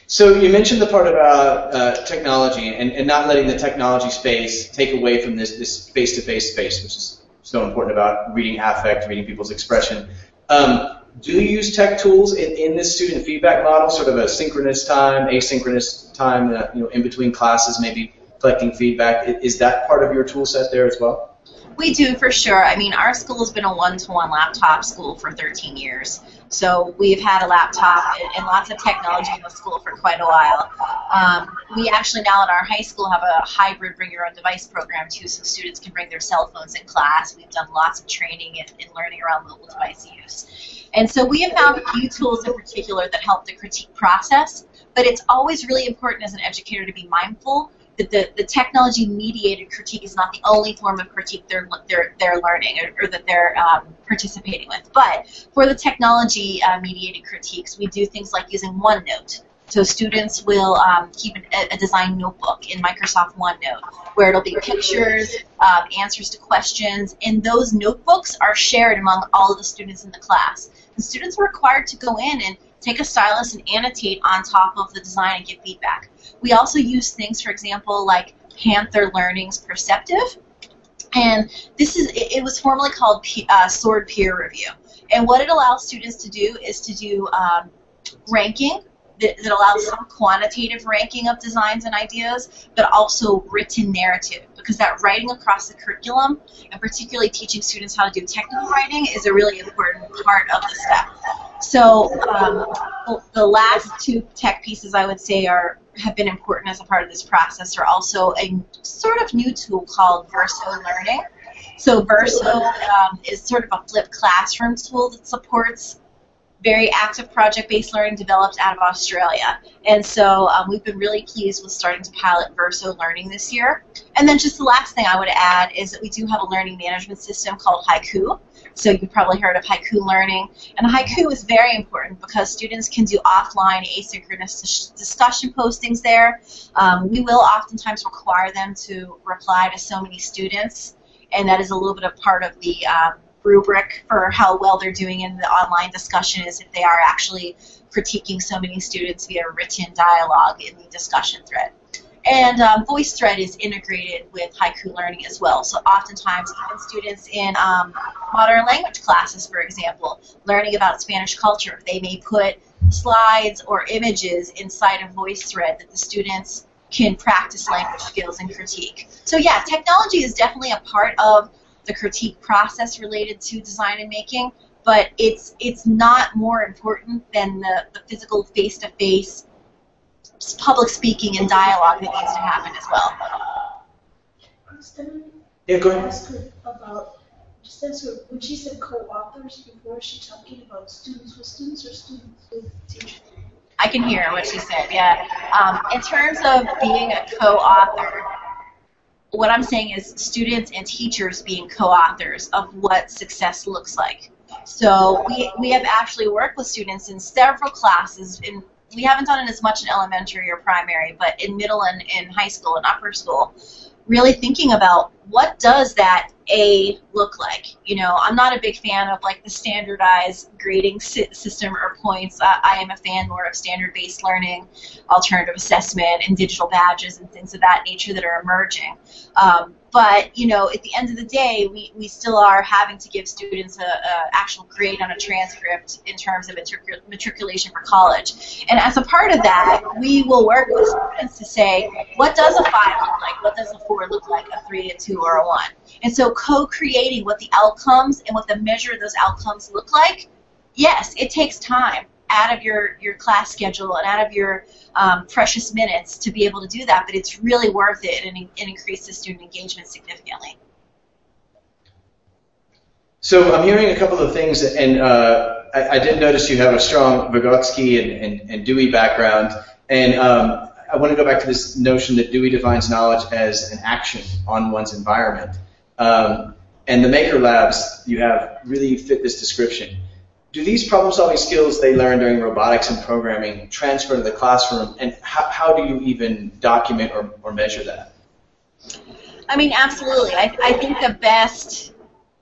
Speaker 11: So you mentioned the part about uh, technology and, and not letting the technology space take away from this this face-to-face space, which is so important about reading affect, reading people's expression. Um, do you use tech tools in, in this student feedback model, sort of a synchronous time, asynchronous time, uh, you know, in between classes, maybe collecting feedback? Is that part of your tool set there as well?
Speaker 14: We do for sure. I mean, our school has been a one-to-one laptop school for 13 years. So we've had a laptop and, lots of technology in the school for quite a while. Um, we actually now at our high school have a hybrid bring your own device program too, so students can bring their cell phones in class. We've done lots of training and, and learning around mobile device use. And so we have found a few tools in particular that help the critique process, but it's always really important as an educator to be mindful that the, the technology mediated critique is not the only form of critique they're, they're, they're learning or, or that they're um, participating with. But for the technology uh, mediated critiques, we do things like using OneNote. So students will um, keep an, a design notebook in Microsoft OneNote where it'll be pictures, um, answers to questions, and those notebooks are shared among all of the students in the class. The students are required to go in and take a stylus and annotate on top of the design and give feedback. We also use things, for example, like Panther Learning's Peerceptiv. And this is, it, was formerly called uh, Sword Peer Review. And what it allows students to do is to do um, ranking that, that allows some quantitative ranking of designs and ideas, but also written narrative, because that writing across the curriculum, and particularly teaching students how to do technical writing, is a really important part of the step. So um, the last two tech pieces I would say are have been important as a part of this process are also a sort of new tool called Verso Learning. So Verso um, is sort of a flipped classroom tool that supports very active project-based learning developed out of Australia. And so um, we've been really pleased with starting to pilot Verso Learning this year. And then just the last thing I would add is that we do have a learning management system called Haiku. So you've probably heard of Haiku Learning. And Haiku is very important because students can do offline asynchronous discussion postings there. Um, we will oftentimes require them to reply to so many students, and that is a little bit of part of the um, rubric for how well they're doing in the online discussion is if they are actually critiquing so many students via written dialogue in the discussion thread. And um, VoiceThread is integrated with Haiku Learning as well. So oftentimes, even students in um, modern language classes, for example, learning about Spanish culture, they may put slides or images inside of VoiceThread that the students can practice language skills and critique. So yeah, technology is definitely a part of the critique process related to design and making, but it's it's not more important than the, the physical face-to-face public speaking and dialogue that needs to happen as well.
Speaker 11: Yeah, go ahead.
Speaker 15: About just answer when she said co-authors before, she talking about students with students or students with teachers.
Speaker 14: I can hear what she said. Yeah. Um, in terms of being a co-author, what I'm saying is students and teachers being co-authors of what success looks like. So we, we have actually worked with students in several classes in we haven't done it as much in elementary or primary, but in middle and in high school and upper school, really thinking about what does that A look like. You know, I'm not a big fan of like the standardized grading system or points. I, I am a fan more of standard-based learning, alternative assessment, and digital badges and things of that nature that are emerging. Um, but you know, at the end of the day, we, we still are having to give students a, a actual grade on a transcript in terms of matricul- matriculation for college. And as a part of that, we will work with students to say, what does a five look like? What does a four look like? A three, a two, or a one? And so, what the outcomes and what the measure of those outcomes look like. Yes, it takes time out of your, your class schedule and out of your um, precious minutes to be able to do that, but it's really worth it and, and increases student engagement significantly.
Speaker 11: So I'm hearing a couple of things, and uh, I, I, did notice you have a strong Vygotsky and, and, and Dewey background, and um, I want to go back to this notion that Dewey defines knowledge as an action on one's environment. Um, and the Maker Labs you have really fit this description. Do these problem solving skills they learn during robotics and programming transfer to the classroom? And how, how do you even document or, or measure that?
Speaker 14: I mean absolutely. I, I think the best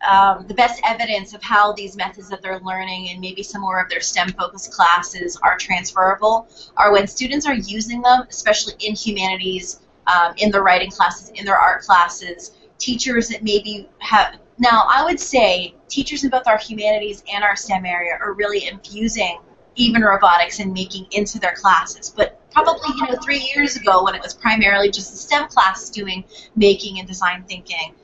Speaker 14: um, the best evidence of how these methods that they're learning and maybe some more of their STEM focused classes are transferable are when students are using them, especially in humanities, um, in their writing classes, in their art classes. Teachers that maybe have now, I would say teachers in both our humanities and our STEM area are really infusing even robotics and making into their classes. But probably, you know, three years ago when it was primarily just the STEM class doing making and design thinking,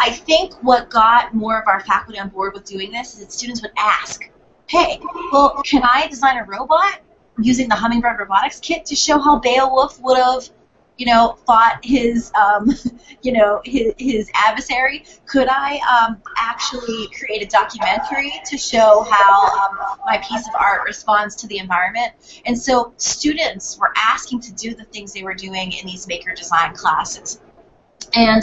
Speaker 14: I think what got more of our faculty on board with doing this is that students would ask, hey, well, can I design a robot using the Hummingbird Robotics Kit to show how Beowulf would have you know, fought his, um, you know, his, his adversary? Could I um, actually create a documentary to show how um, my piece of art responds to the environment? And so students were asking to do the things they were doing in these maker design classes. And,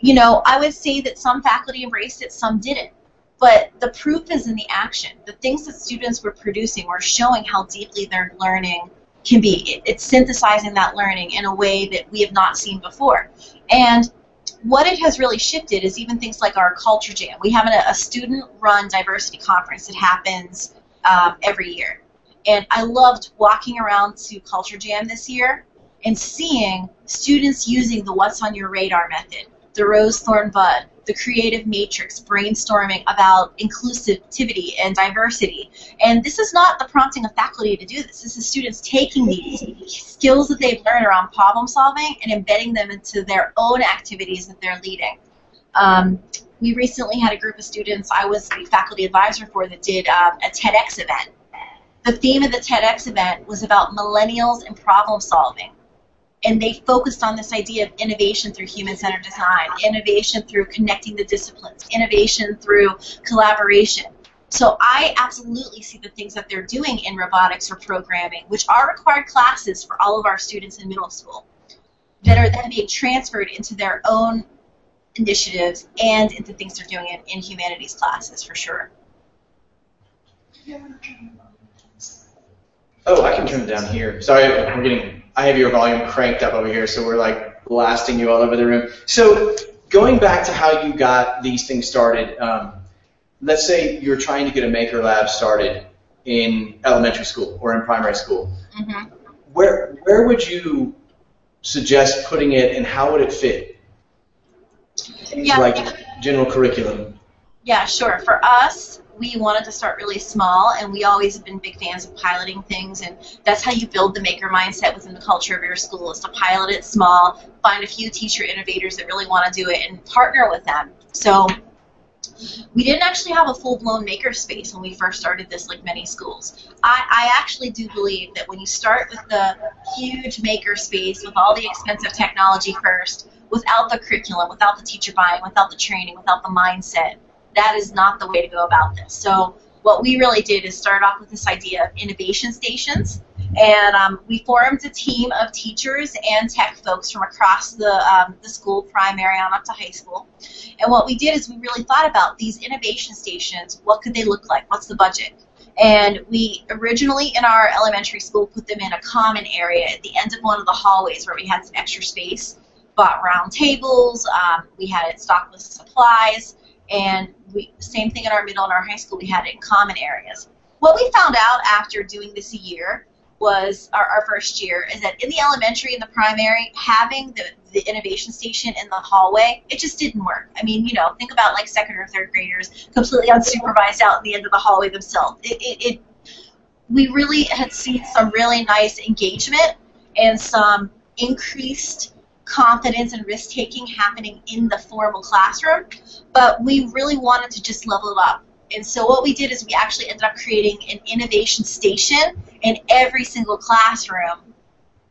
Speaker 14: you know, I would say that some faculty embraced it, some didn't. But the proof is in the action. The things that students were producing were showing how deeply they're learning can be. It's synthesizing that learning in a way that we have not seen before. And what it has really shifted is even things like our culture jam. We have a, a student-run diversity conference that happens um, every year, and I loved walking around to Culture Jam this year and seeing students using the What's on Your Radar method, the Rose Thorn Bud, the creative matrix, brainstorming about inclusivity and diversity. And this is not the prompting of faculty to do this. This is students taking these skills that they've learned around problem solving and embedding them into their own activities that they're leading. Um, we recently had a group of students I was the faculty advisor for that did um, a TEDx event. The theme of the TEDx event was about millennials and problem solving and they focused on this idea of innovation through human-centered design, innovation through connecting the disciplines, innovation through collaboration. So I absolutely see the things that they're doing in robotics or programming, which are required classes for all of our students in middle school, that are then being transferred into their own initiatives and into things they're doing in, in humanities classes for sure.
Speaker 11: Oh, I can turn it down here. Sorry, we're getting I have your volume cranked up over here, so we're like blasting you all over the room. So going back to how you got these things started, um, let's say you're trying to get a maker lab started in elementary school or in primary school. Mm-hmm. Where where would you suggest putting it, and how would it fit yeah. like general curriculum?
Speaker 14: Yeah, sure. For us, we wanted to start really small, and we always have been big fans of piloting things, and that's how you build the maker mindset within the culture of your school is to pilot it small, find a few teacher innovators that really want to do it, and partner with them. So we didn't actually have a full-blown maker space when we first started this like many schools. I, I actually do believe that when you start with the huge maker space with all the expensive technology first, without the curriculum, without the teacher buy-in, without the training, without the mindset, that is not the way to go about this. So what we really did is start off with this idea of innovation stations, and um, we formed a team of teachers and tech folks from across the, um, the school, primary on up to high school. And what we did is we really thought about these innovation stations, what could they look like, what's the budget? And we originally in our elementary school put them in a common area at the end of one of the hallways where we had some extra space, bought round tables, um, we had it stocked with supplies, and we same thing in our middle and our high school. We had it in common areas. What we found out after doing this a year was our, our first year is that in the elementary and the primary, having the, the innovation station in the hallway, it just didn't work. I mean, you know, think about like second or third graders completely unsupervised out in the end of the hallway themselves. It, it, it we really had seen some really nice engagement and some increased confidence and risk taking happening in the formal classroom, but we really wanted to just level it up. And so what we did is we actually ended up creating an innovation station in every single classroom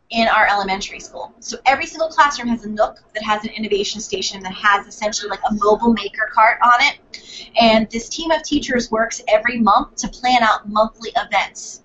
Speaker 14: in our elementary school. So every single classroom has a nook that has an innovation station that has essentially like a mobile maker cart on it. And this team of teachers works every month to plan out monthly events.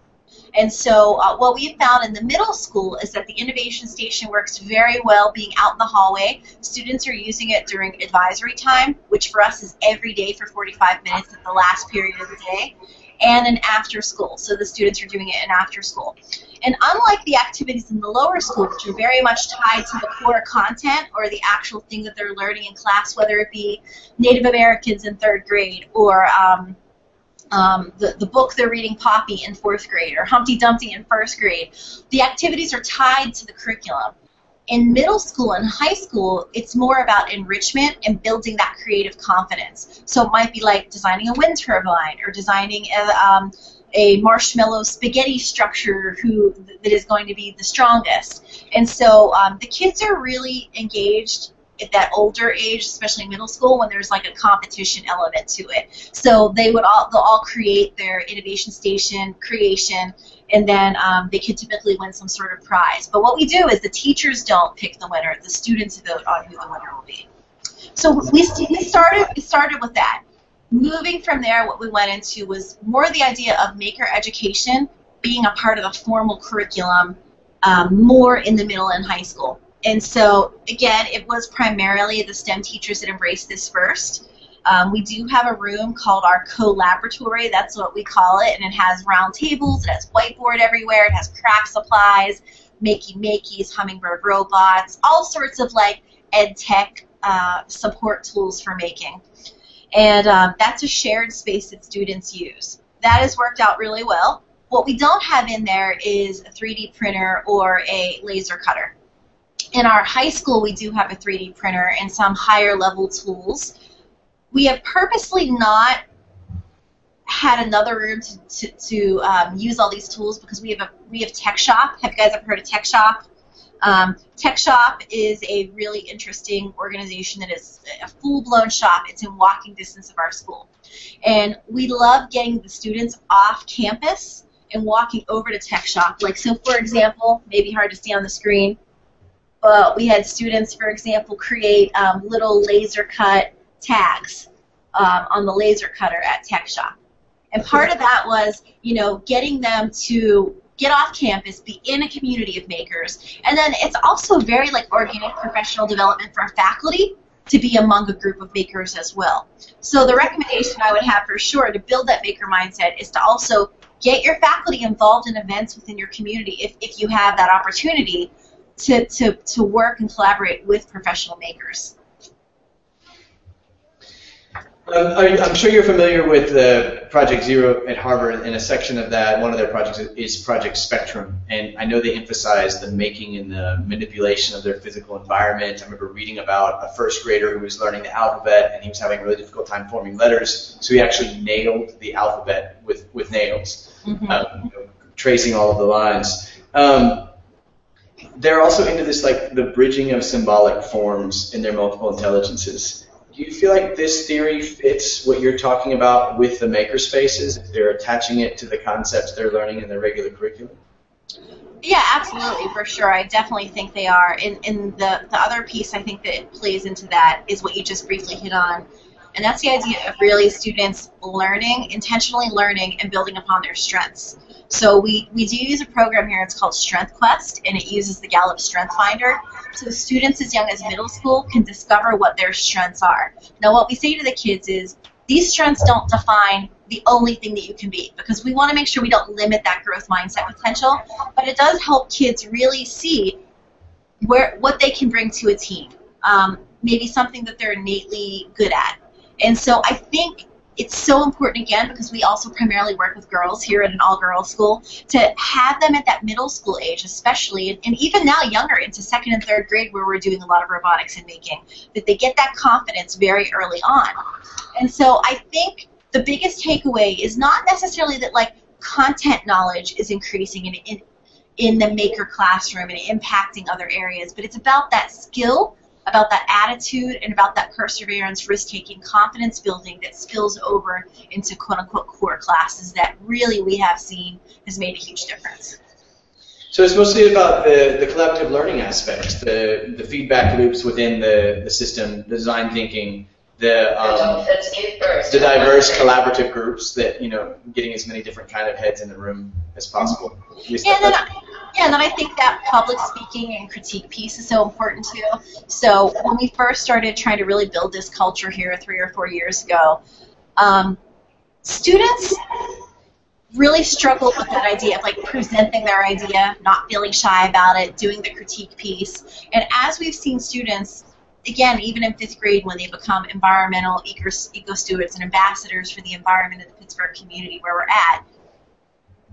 Speaker 14: And so uh, what we found in the middle school is that the innovation station works very well being out in the hallway. Students are using it during advisory time, which for us is every day for 45 minutes at the last period of the day, and in after school. So the students are doing it in after school. And unlike the activities in the lower school, which are very much tied to the core content or the actual thing that they're learning in class, whether it be Native Americans in third grade or um, um, the, the book they're reading Poppy in fourth grade or Humpty Dumpty in first grade. The activities are tied to the curriculum. In middle school and high school, it's more about enrichment and building that creative confidence. So it might be like designing a wind turbine or designing a, um, a marshmallow spaghetti structure who that is going to be the strongest. And so um, the kids are really engaged at that older age, especially middle school, when there's like a competition element to it. So they would all they'll all create their innovation station creation, and then um, they could typically win some sort of prize. But what we do is the teachers don't pick the winner; the students vote on who the winner will be. So we, we started we started with that. Moving from there, what we went into was more the idea of maker education being a part of the formal curriculum um, more in the middle and high school. And so, again, it was primarily the STEM teachers that embraced this first. Um, we do have a room called our co-laboratory. That's what we call it, and it has round tables. It has whiteboard everywhere. It has craft supplies, makey makeys, hummingbird robots, all sorts of like ed tech uh, support tools for making. And um, that's a shared space that students use. That has worked out really well. What we don't have in there is a 3D printer or a laser cutter in our high school, we do have a 3D printer and some higher level tools. We have purposely not had another room to, to, to um, use all these tools because we have a we have Tech Shop. Have you guys ever heard of Tech Shop? Um, Tech Shop is a really interesting organization that is a full-blown shop. It's in walking distance of our school. And we love getting the students off campus and walking over to Tech Shop. Like, so for example, maybe hard to see on the screen, but we had students, for example, create um, little laser cut tags um, on the laser cutter at Tech Shop. And part of that was, you know, getting them to get off campus, be in a community of makers, and then it's also very like organic professional development for faculty to be among a group of makers as well. So the recommendation I would have for sure to build that maker mindset is to also get your faculty involved in events within your community if, if you have that opportunity to, to, to work and collaborate with professional makers.
Speaker 11: Um, I'm sure you're familiar with the Project Zero at Harvard, and a section of that, one of their projects is Project Spectrum. And I know they emphasize the making and the manipulation of their physical environment. I remember reading about a first grader who was learning the alphabet, and he was having a really difficult time forming letters, so he actually nailed the alphabet with, with nails, mm-hmm. um, you know, tracing all of the lines. Um, they're also into this like the bridging of symbolic forms in their multiple intelligences. Do you feel like this theory fits what you're talking about with the makerspaces? If they're attaching it to the concepts they're learning in their regular curriculum?
Speaker 14: Yeah, absolutely, for sure. I definitely think they are. And, and the, the other piece I think that plays into that is what you just briefly hit on. And that's the idea of really students learning, intentionally learning, and building upon their strengths. So we, we do use a program here, it's called Strength Quest, and it uses the Gallup Strength Finder. So students as young as middle school can discover what their strengths are. Now what we say to the kids is, these strengths don't define the only thing that you can be because we want to make sure we don't limit that growth mindset potential, but it does help kids really see where what they can bring to a team. Um, maybe something that they're innately good at. And so I think it's so important again because we also primarily work with girls here at an all-girls school to have them at that middle school age, especially, and, even now younger into second and third grade where we're doing a lot of robotics and making, that they get that confidence very early on. And so I think the biggest takeaway is not necessarily that like content knowledge is increasing in, in, in the maker classroom and impacting other areas, but it's about that skill about that attitude and about that perseverance, risk taking, confidence building that spills over into quote unquote core classes that really we have seen has made a huge difference.
Speaker 11: So it's mostly about the, the collaborative learning aspects, the, the feedback loops within the, the system, the design thinking, the um, the diverse collaborative groups that you know getting as many different kind of heads in the room as possible.
Speaker 14: And then, yeah, and then I think that public speaking and critique piece is so important too. So when we first started trying to really build this culture here three or four years ago, um, students really struggled with that idea of like presenting their idea, not feeling shy about it, doing the critique piece. And as we've seen students again, even in fifth grade, when they become environmental eco, eco stewards and ambassadors for the environment of the Pittsburgh community where we're at,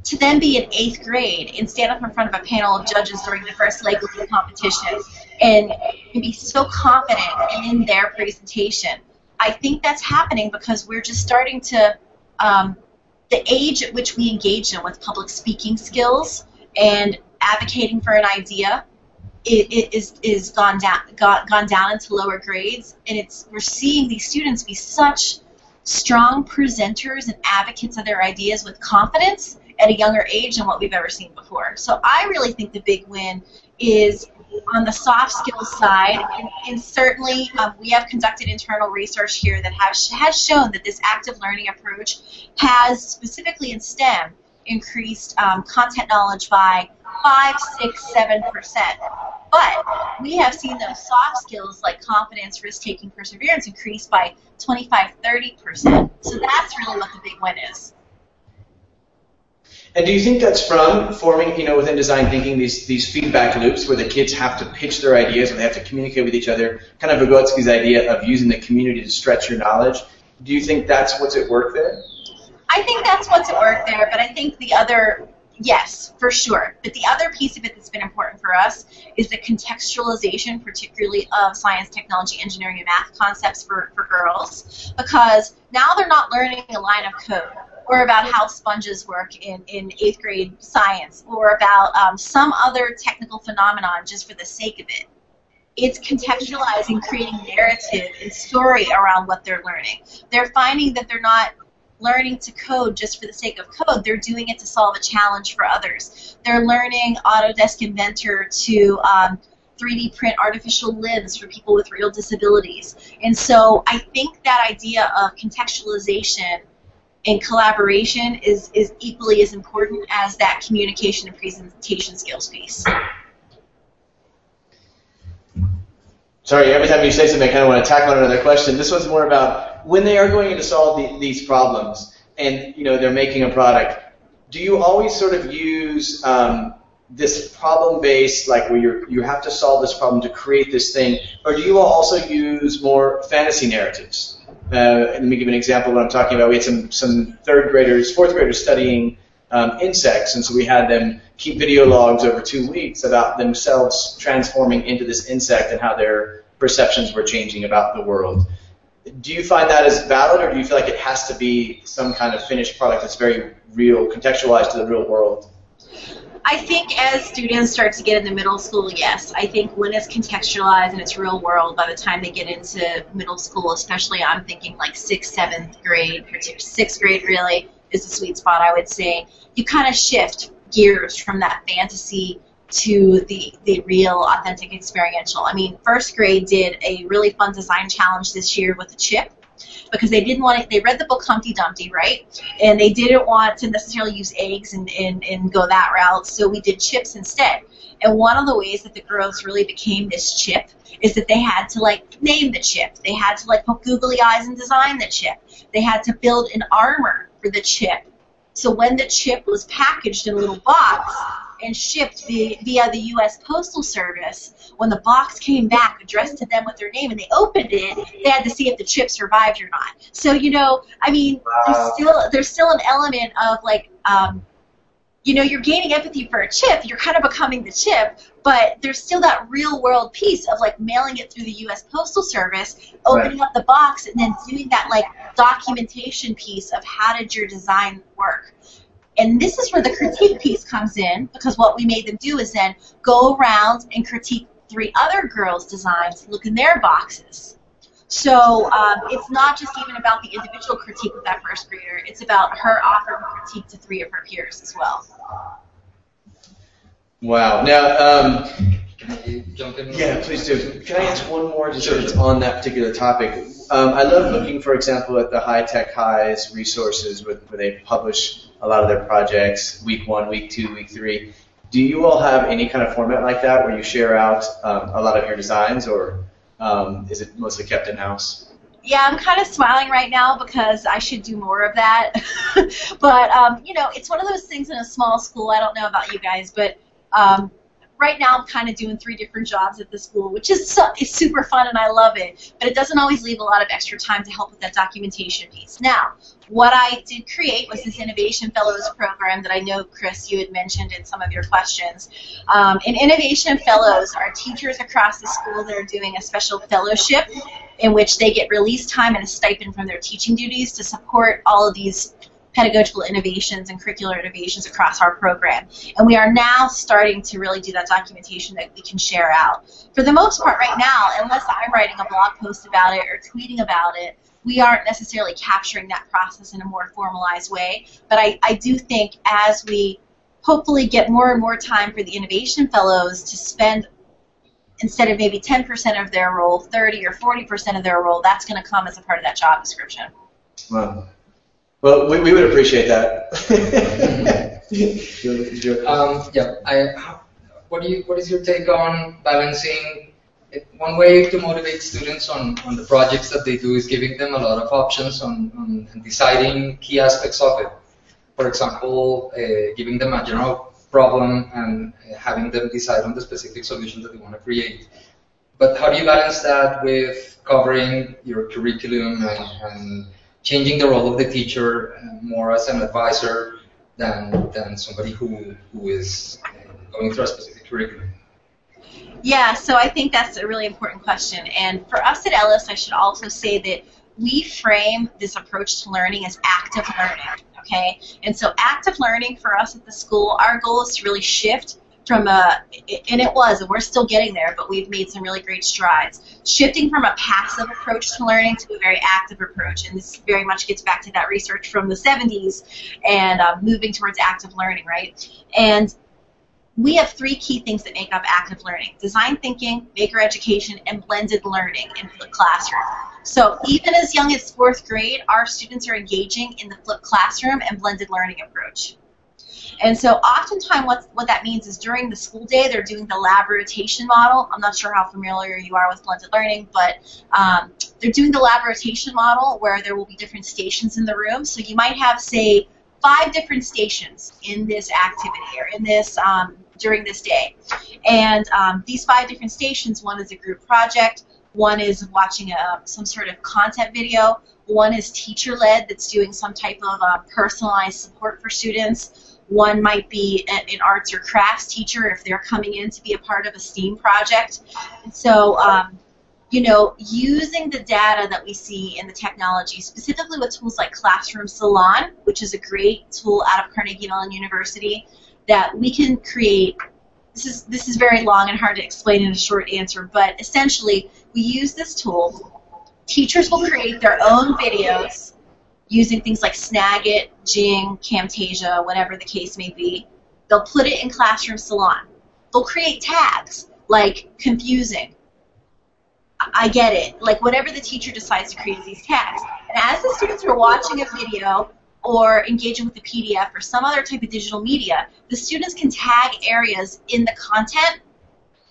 Speaker 14: to then be in eighth grade and stand up in front of a panel of judges during the first leg of the competition and, be so confident in their presentation. I think that's happening because we're just starting to, um, the age at which we engage them with public speaking skills and advocating for an idea it, it is is gone down got, gone down into lower grades, and it's we're seeing these students be such strong presenters and advocates of their ideas with confidence at a younger age than what we've ever seen before. So I really think the big win is on the soft skills side, and, and certainly um, we have conducted internal research here that has, has shown that this active learning approach has, specifically in STEM, increased um, content knowledge by 5, 6, 7%. But we have seen those soft skills like confidence, risk taking, perseverance increase by 25, 30%. So that's really what the big win is.
Speaker 11: And do you think that's from forming, you know, within design thinking these these feedback loops where the kids have to pitch their ideas and they have to communicate with each other? Kind of Vygotsky's idea of using the community to stretch your knowledge. Do you think that's what's at work there?
Speaker 14: I think that's what's at work there, but I think the other Yes, for sure. But the other piece of it that's been important for us is the contextualization, particularly of science, technology, engineering, and math concepts for, for girls, because now they're not learning a line of code or about how sponges work in, in eighth grade science or about um, some other technical phenomenon just for the sake of it. It's contextualizing, creating narrative and story around what they're learning. They're finding that they're not learning to code just for the sake of code. They're doing it to solve a challenge for others. They're learning Autodesk Inventor to um, 3D print artificial limbs for people with real disabilities. And so I think that idea of contextualization and collaboration is, is equally as important as that communication and presentation skills piece.
Speaker 11: Sorry, every time you say something, I kind of want to tackle another question. This one's more about when they are going to solve the, these problems, and you know they're making a product. Do you always sort of use um, this problem-based, like where you you have to solve this problem to create this thing, or do you also use more fantasy narratives? Uh, let me give an example of what I'm talking about. We had some some third graders, fourth graders studying um, insects, and so we had them keep video logs over two weeks about themselves transforming into this insect and how their perceptions were changing about the world. Do you find that as valid, or do you feel like it has to be some kind of finished product that's very real, contextualized to the real world?
Speaker 14: I think as students start to get into middle school, yes. I think when it's contextualized and it's real world, by the time they get into middle school, especially I'm thinking like sixth, seventh grade, sixth grade really is the sweet spot, I would say. You kind of shift gears from that fantasy to the, the real authentic experiential. I mean, first grade did a really fun design challenge this year with a chip because they didn't want to, they read the book Humpty Dumpty, right? And they didn't want to necessarily use eggs and, and, and go that route, so we did chips instead. And one of the ways that the girls really became this chip is that they had to like name the chip. They had to like put googly eyes and design the chip. They had to build an armor for the chip so when the chip was packaged in a little box, and shipped via the U.S. Postal Service, when the box came back addressed to them with their name and they opened it, they had to see if the chip survived or not. So you know, I mean, there's still there's still an element of like. Um, you know, you're gaining empathy for a chip, you're kind of becoming the chip, but there's still that real world piece of like mailing it through the US Postal Service, opening right. up the box, and then doing that like documentation piece of how did your design work. And this is where the critique piece comes in because what we made them do is then go around and critique three other girls' designs, look in their boxes. So um, it's not just even about the individual critique of that first grader, it's about her offering critique to three of her peers as well.
Speaker 11: Wow. Now, um,
Speaker 13: jump in?
Speaker 11: Yeah, please do. Can I ask one more just sure. on that particular topic? Um, I love looking, for example, at the High Tech Highs resources where they publish a lot of their projects, week one, week two, week three. Do you all have any kind of format like that where you share out um, a lot of your designs, or um, is it mostly kept in house?
Speaker 14: Yeah, I'm kind of smiling right now because I should do more of that. but um, you know, it's one of those things in a small school. I don't know about you guys, but um, right now I'm kind of doing three different jobs at the school, which is su- is super fun and I love it. But it doesn't always leave a lot of extra time to help with that documentation piece. Now, what I did create was this Innovation Fellows program that I know, Chris, you had mentioned in some of your questions. Um, and Innovation Fellows are teachers across the school that are doing a special fellowship in which they get release time and a stipend from their teaching duties to support all of these pedagogical innovations and curricular innovations across our program. And we are now starting to really do that documentation that we can share out. For the most part right now, unless I'm writing a blog post about it or tweeting about it, we aren't necessarily capturing that process in a more formalized way. But I, I do think as we hopefully get more and more time for the innovation fellows to spend instead of maybe 10% of their role, 30 or 40% of their role, that's going to come as a part of that job description.
Speaker 11: Well, we, we would appreciate that.
Speaker 13: um, yeah, I, what do you what is your take on balancing? It, one way to motivate students on, on the projects that they do is giving them a lot of options on, on deciding key aspects of it. For example, uh, giving them a general problem and uh, having them decide on the specific solution that they want to create. But how do you balance that with covering your curriculum and, and changing the role of the teacher uh, more as an advisor than, than somebody who, who is uh, going through a specific curriculum?
Speaker 14: Yeah, so I think that's a really important question. And for us at Ellis, I should also say that we frame this approach to learning as active learning. Okay, and so active learning for us at the school, our goal is to really shift from a, and it was, and we're still getting there, but we've made some really great strides. Shifting from a passive approach to learning to a very active approach, and this very much gets back to that research from the 70s and uh, moving towards active learning, right? And we have three key things that make up active learning design thinking, maker education, and blended learning in the classroom. So even as young as fourth grade, our students are engaging in the flipped classroom and blended learning approach. And so oftentimes what, what that means is during the school day, they're doing the lab rotation model. I'm not sure how familiar you are with blended learning, but um, they're doing the lab rotation model where there will be different stations in the room. So you might have, say, five different stations in this activity or in this um, during this day. And um, these five different stations, one is a group project, one is watching a, some sort of content video, one is teacher-led that's doing some type of uh, personalized support for students, one might be an arts or crafts teacher if they're coming in to be a part of a STEAM project. So, um, you know, using the data that we see in the technology, specifically with tools like Classroom Salon, which is a great tool out of Carnegie Mellon University, that we can create. This is this is very long and hard to explain in a short answer, but essentially, we use this tool. Teachers will create their own videos using things like Snagit, Jing, Camtasia, whatever the case may be. They'll put it in Classroom Salon. They'll create tags like confusing. I get it. Like whatever the teacher decides to create these tags. And as the students are watching a video or engaging with the PDF or some other type of digital media, the students can tag areas in the content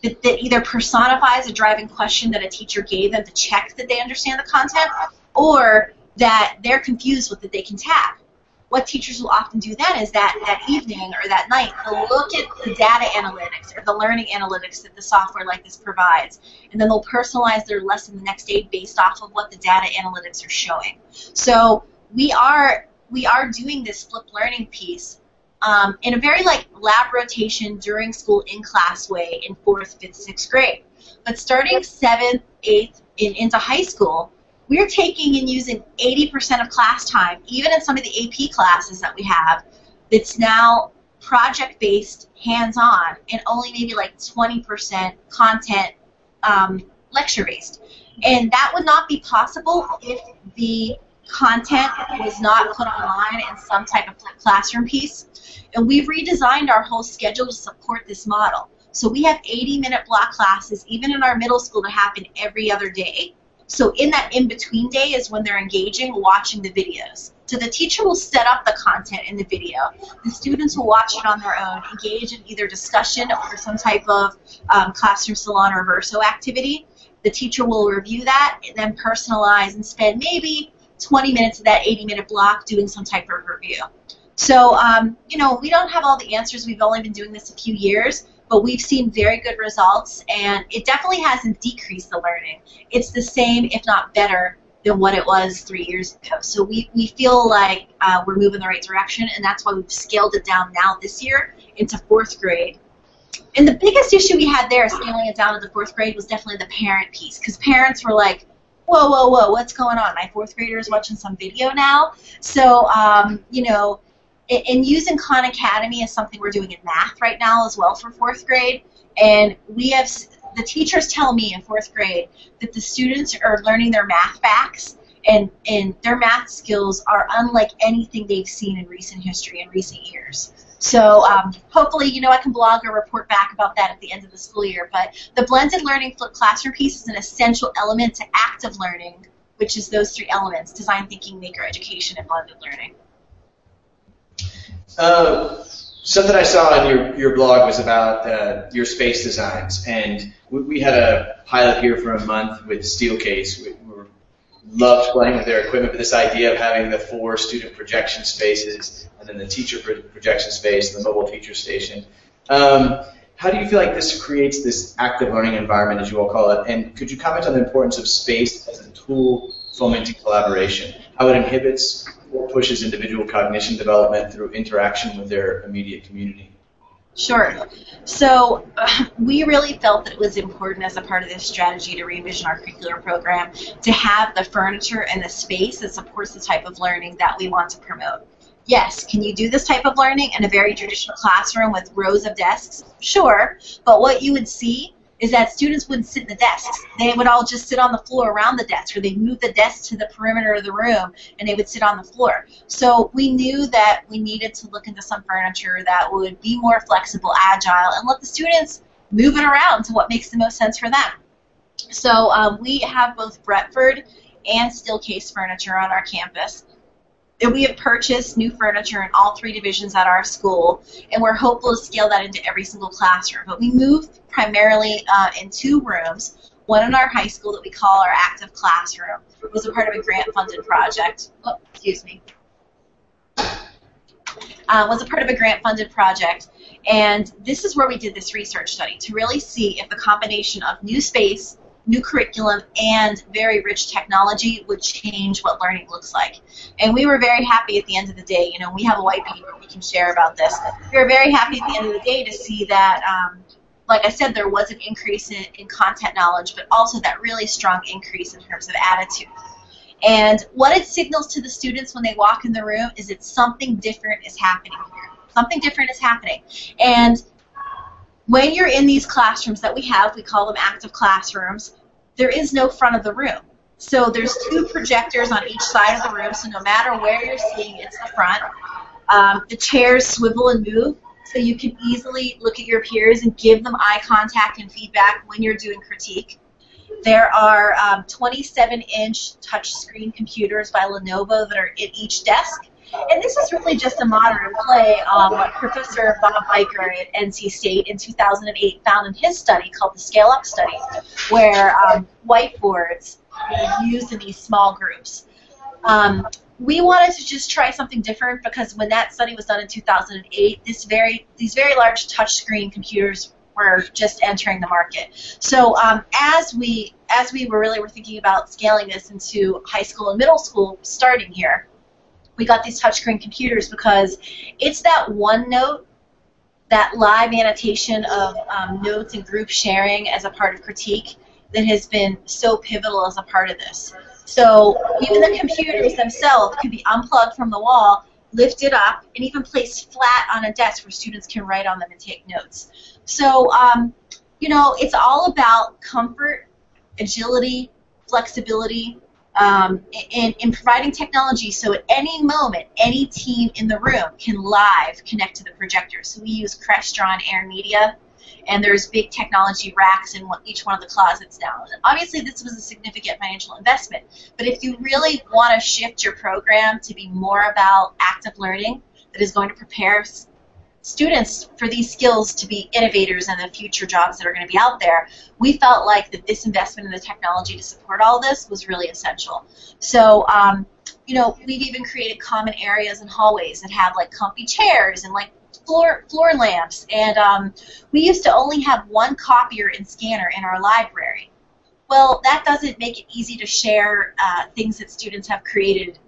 Speaker 14: that, that either personifies a driving question that a teacher gave them to check that they understand the content, or that they're confused with that they can tap. what teachers will often do then is that that evening or that night they'll look at the data analytics or the learning analytics that the software like this provides and then they'll personalize their lesson the next day based off of what the data analytics are showing so we are we are doing this flipped learning piece um, in a very like lab rotation during school in class way in fourth fifth sixth grade but starting seventh eighth in, into high school we're taking and using 80% of class time, even in some of the AP classes that we have, that's now project based, hands on, and only maybe like 20% content um, lecture based. And that would not be possible if the content was not put online in some type of classroom piece. And we've redesigned our whole schedule to support this model. So we have 80 minute block classes, even in our middle school, that happen every other day so in that in-between day is when they're engaging, watching the videos. So the teacher will set up the content in the video. The students will watch it on their own, engage in either discussion or some type of um, classroom salon or verso activity. The teacher will review that and then personalize and spend maybe 20 minutes of that 80-minute block doing some type of review. So, um, you know, we don't have all the answers. We've only been doing this a few years, but we've seen very good results, and it definitely hasn't decreased the learning. It's the same, if not better, than what it was three years ago. So we, we feel like uh, we're moving the right direction, and that's why we've scaled it down now this year into fourth grade. And the biggest issue we had there, scaling it down to the fourth grade, was definitely the parent piece, because parents were like, whoa, whoa, whoa, what's going on? My fourth grader is watching some video now. So, um, you know, and using Khan Academy is something we're doing in math right now as well for fourth grade. And we have the teachers tell me in fourth grade that the students are learning their math facts and, and their math skills are unlike anything they've seen in recent history in recent years. So um, hopefully, you know, I can blog or report back about that at the end of the school year. But the blended learning flipped classroom piece is an essential element to active learning, which is those three elements, design thinking, maker education, and blended learning.
Speaker 2: Uh, something I saw on your, your blog was about uh, your space designs, and we, we, had a pilot here for a month with Steelcase. We, we loved playing with their equipment, but this idea of having the four student projection spaces, and then the teacher projection space, and the mobile teacher station. Um, how do you feel like this creates this active learning environment, as you all call it? And could you comment on the importance of space as a tool fomenting collaboration? How it inhibits pushes individual cognition development through interaction with their immediate community?
Speaker 14: Sure. So uh, we really felt that it was important as a part of this strategy to re-envision our curricular program to have the furniture and the space that supports the type of learning that we want to promote. Yes, can you do this type of learning in a very traditional classroom with rows of desks? Sure, but what you would see is that students wouldn't sit in the desks. They would all just sit on the floor around the desk, or they'd move the desk to the perimeter of the room, and they would sit on the floor. So we knew that we needed to look into some furniture that would be more flexible, agile, and let the students move it around to what makes the most sense for them. So um, we have both Bretford and Steelcase furniture on our campus we have purchased new furniture in all three divisions at our school, and we're hopeful to scale that into every single classroom. But we moved primarily uh, in two rooms. One in our high school that we call our active classroom it was a part of a grant-funded project. Oh, excuse me. Uh, was a part of a grant-funded project, and this is where we did this research study to really see if the combination of new space new curriculum and very rich technology would change what learning looks like. And we were very happy at the end of the day. You know, we have a white paper we can share about this. We were very happy at the end of the day to see that, um, like I said, there was an increase in, in content knowledge, but also that really strong increase in terms of attitude. And what it signals to the students when they walk in the room is that something different is happening here. Something different is happening. And when you're in these classrooms that we have, we call them active classrooms, there is no front of the room. So there's two projectors on each side of the room, so no matter where you're seeing, it's the front. Um, the chairs swivel and move, so you can easily look at your peers and give them eye contact and feedback when you're doing critique. There are 27-inch um, touchscreen computers by Lenovo that are at each desk. And this is really just a modern play on what Professor Bob Beichner at NC State in 2008 found in his study called the Scale Up Study, where um, whiteboards are used in these small groups. Um, we wanted to just try something different because when that study was done in 2008, this very these very large touchscreen computers were just entering the market. So um, as we as we were really were thinking about scaling this into high school and middle school, starting here, we got these touchscreen computers because it's that OneNote, that live annotation of um, notes and group sharing as a part of critique that has been so pivotal as a part of this. So even the computers themselves can be unplugged from the wall, lifted up, and even placed flat on a desk where students can write on them and take notes. So, um, you know, it's all about comfort, agility, flexibility, um, in, in providing technology so at any moment, any team in the room can live connect to the projector. So we use Crestron Air Media and there's big technology racks in each one of the closets now. Obviously, this was a significant financial investment, but if you really want to shift your program to be more about active learning that is going to prepare students for these skills to be innovators in the future jobs that are going to be out there, we felt like that this investment in the technology to support all this was really essential. So, um, you know, we've even created common areas and hallways that have like comfy chairs and like floor floor lamps, and um, we used to only have one copier and scanner in our library. Well, that doesn't make it easy to share uh, things that students have created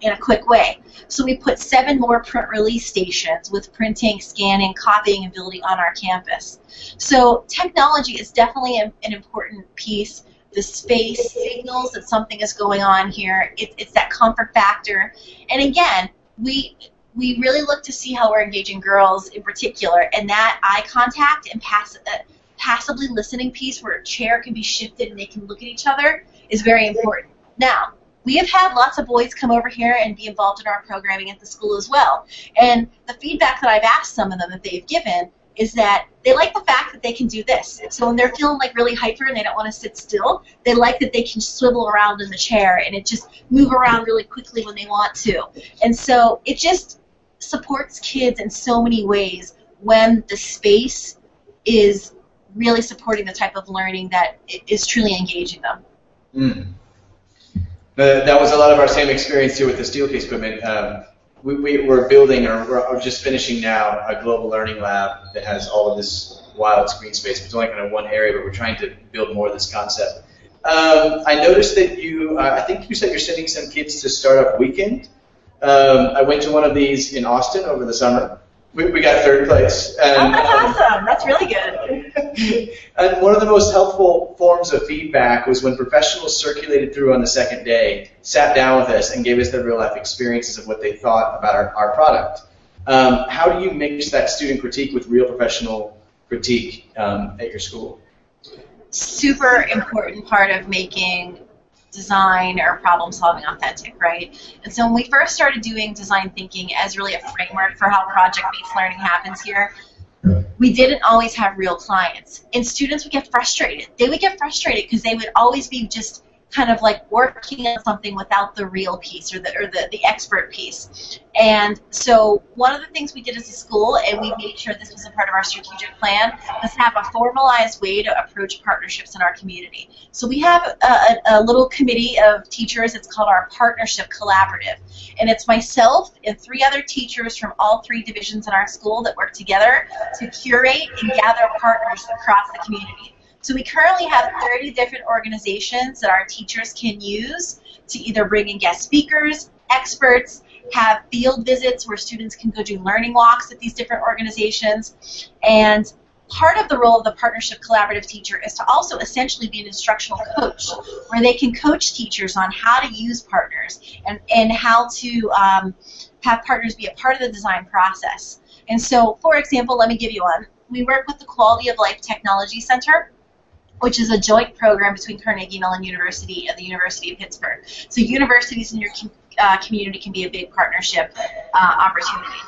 Speaker 14: in a quick way. So we put seven more print release stations with printing, scanning, copying ability on our campus. So technology is definitely an, an important piece. The space signals that something is going on here. It, it's that comfort factor. And again, we we really look to see how we're engaging girls in particular, and that eye contact and pass, uh, passively listening piece where a chair can be shifted and they can look at each other is very important. Now, we have had lots of boys come over here and be involved in our programming at the school as well. And the feedback that I've asked some of them that they've given is that they like the fact that they can do this. So when they're feeling like really hyper and they don't want to sit still, they like that they can swivel around in the chair and it just move around really quickly when they want to. And so it just supports kids in so many ways when the space is really supporting the type of learning that is truly engaging them.
Speaker 2: Mm. That was a lot of our same experience too with the Steelcase equipment. Um, we, we, are building or we're just finishing now a global learning lab that has all of this wild screen space. It's only kind of one area, but we're trying to build more of this concept. Um, I noticed that you, uh, I think you said you're sending some kids to Startup Weekend. Um, I went to one of these in Austin over the summer. We, we got third place.
Speaker 14: And, oh, that's um, awesome. That's really good.
Speaker 2: and one of the most helpful forms of feedback was when professionals circulated through on the second day, sat down with us, and gave us their real life experiences of what they thought about our, our product. Um, how do you mix that student critique with real professional critique um, at your school?
Speaker 14: Super important part of making design or problem solving authentic, right? And so when we first started doing design thinking as really a framework for how project based learning happens here, we didn't always have real clients. And students would get frustrated. They would get frustrated because they would always be just kind of like working on something without the real piece or the or the, the expert piece. And so one of the things we did as a school, and we made sure this was a part of our strategic plan, was to have a formalized way to approach partnerships in our community. So we have a, a little committee of teachers. It's called our Partnership Collaborative. And it's myself and three other teachers from all three divisions in our school that work together to curate and gather partners across the community. So we currently have 30 different organizations that our teachers can use to either bring in guest speakers, experts, have field visits where students can go do learning walks at these different organizations. And part of the role of the partnership collaborative teacher is to also essentially be an instructional coach where they can coach teachers on how to use partners and, and how to um, have partners be a part of the design process. And so, for example, let me give you one. We work with the Quality of Life Technology Center which is a joint program between Carnegie Mellon University and the University of Pittsburgh. So universities in your uh, community can be a big partnership uh, opportunity.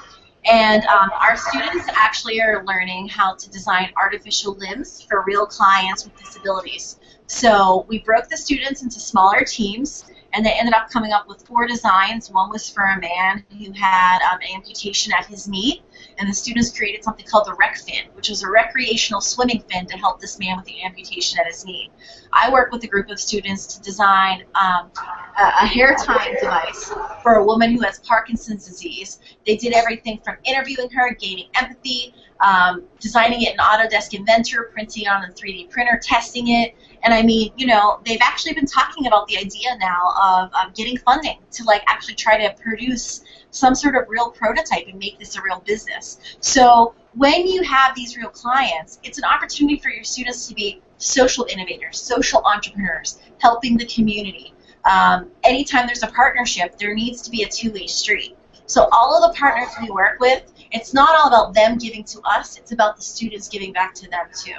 Speaker 14: And um, our students actually are learning how to design artificial limbs for real clients with disabilities. So we broke the students into smaller teams and they ended up coming up with four designs. One was for a man who had um, an amputation at his knee, and the students created something called the rec fin, which was a recreational swimming fin to help this man with the amputation at his knee. I work with a group of students to design um, a, a hair tying device for a woman who has Parkinson's disease. They did everything from interviewing her, gaining empathy, um, designing it in Autodesk Inventor, printing on a 3D printer, testing it, and I mean, you know, they've actually been talking about the idea now of, getting funding to like actually try to produce some sort of real prototype and make this a real business. So when you have these real clients, it's an opportunity for your students to be social innovators, social entrepreneurs, helping the community. Um, anytime there's a partnership, there needs to be a two-way street. So all of the partners we work with, it's not all about them giving to us, it's about the students giving back to them too.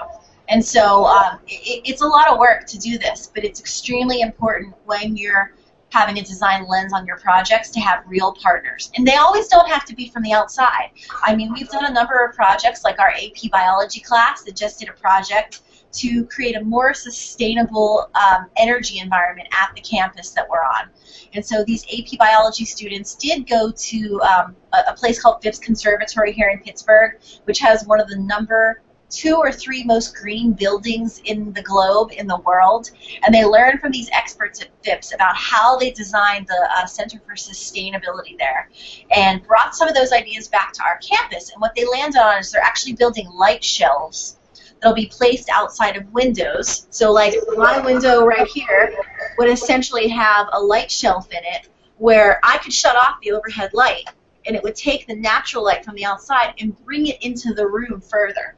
Speaker 14: And so um, it, it's a lot of work to do this, but it's extremely important when you're having a design lens on your projects to have real partners. And they always don't have to be from the outside. I mean, we've done a number of projects like our AP biology class that just did a project to create a more sustainable um, energy environment at the campus that we're on. And so these AP biology students did go to um, a, a place called Phipps Conservatory here in Pittsburgh, which has one of the number two or three most green buildings in the globe, in the world, and they learned from these experts at Phipps about how they designed the uh, Center for Sustainability there, and brought some of those ideas back to our campus. And what they landed on is they're actually building light shelves that'll be placed outside of windows. So, like my window right here would essentially have a light shelf in it where I could shut off the overhead light and it would take the natural light from the outside and bring it into the room further.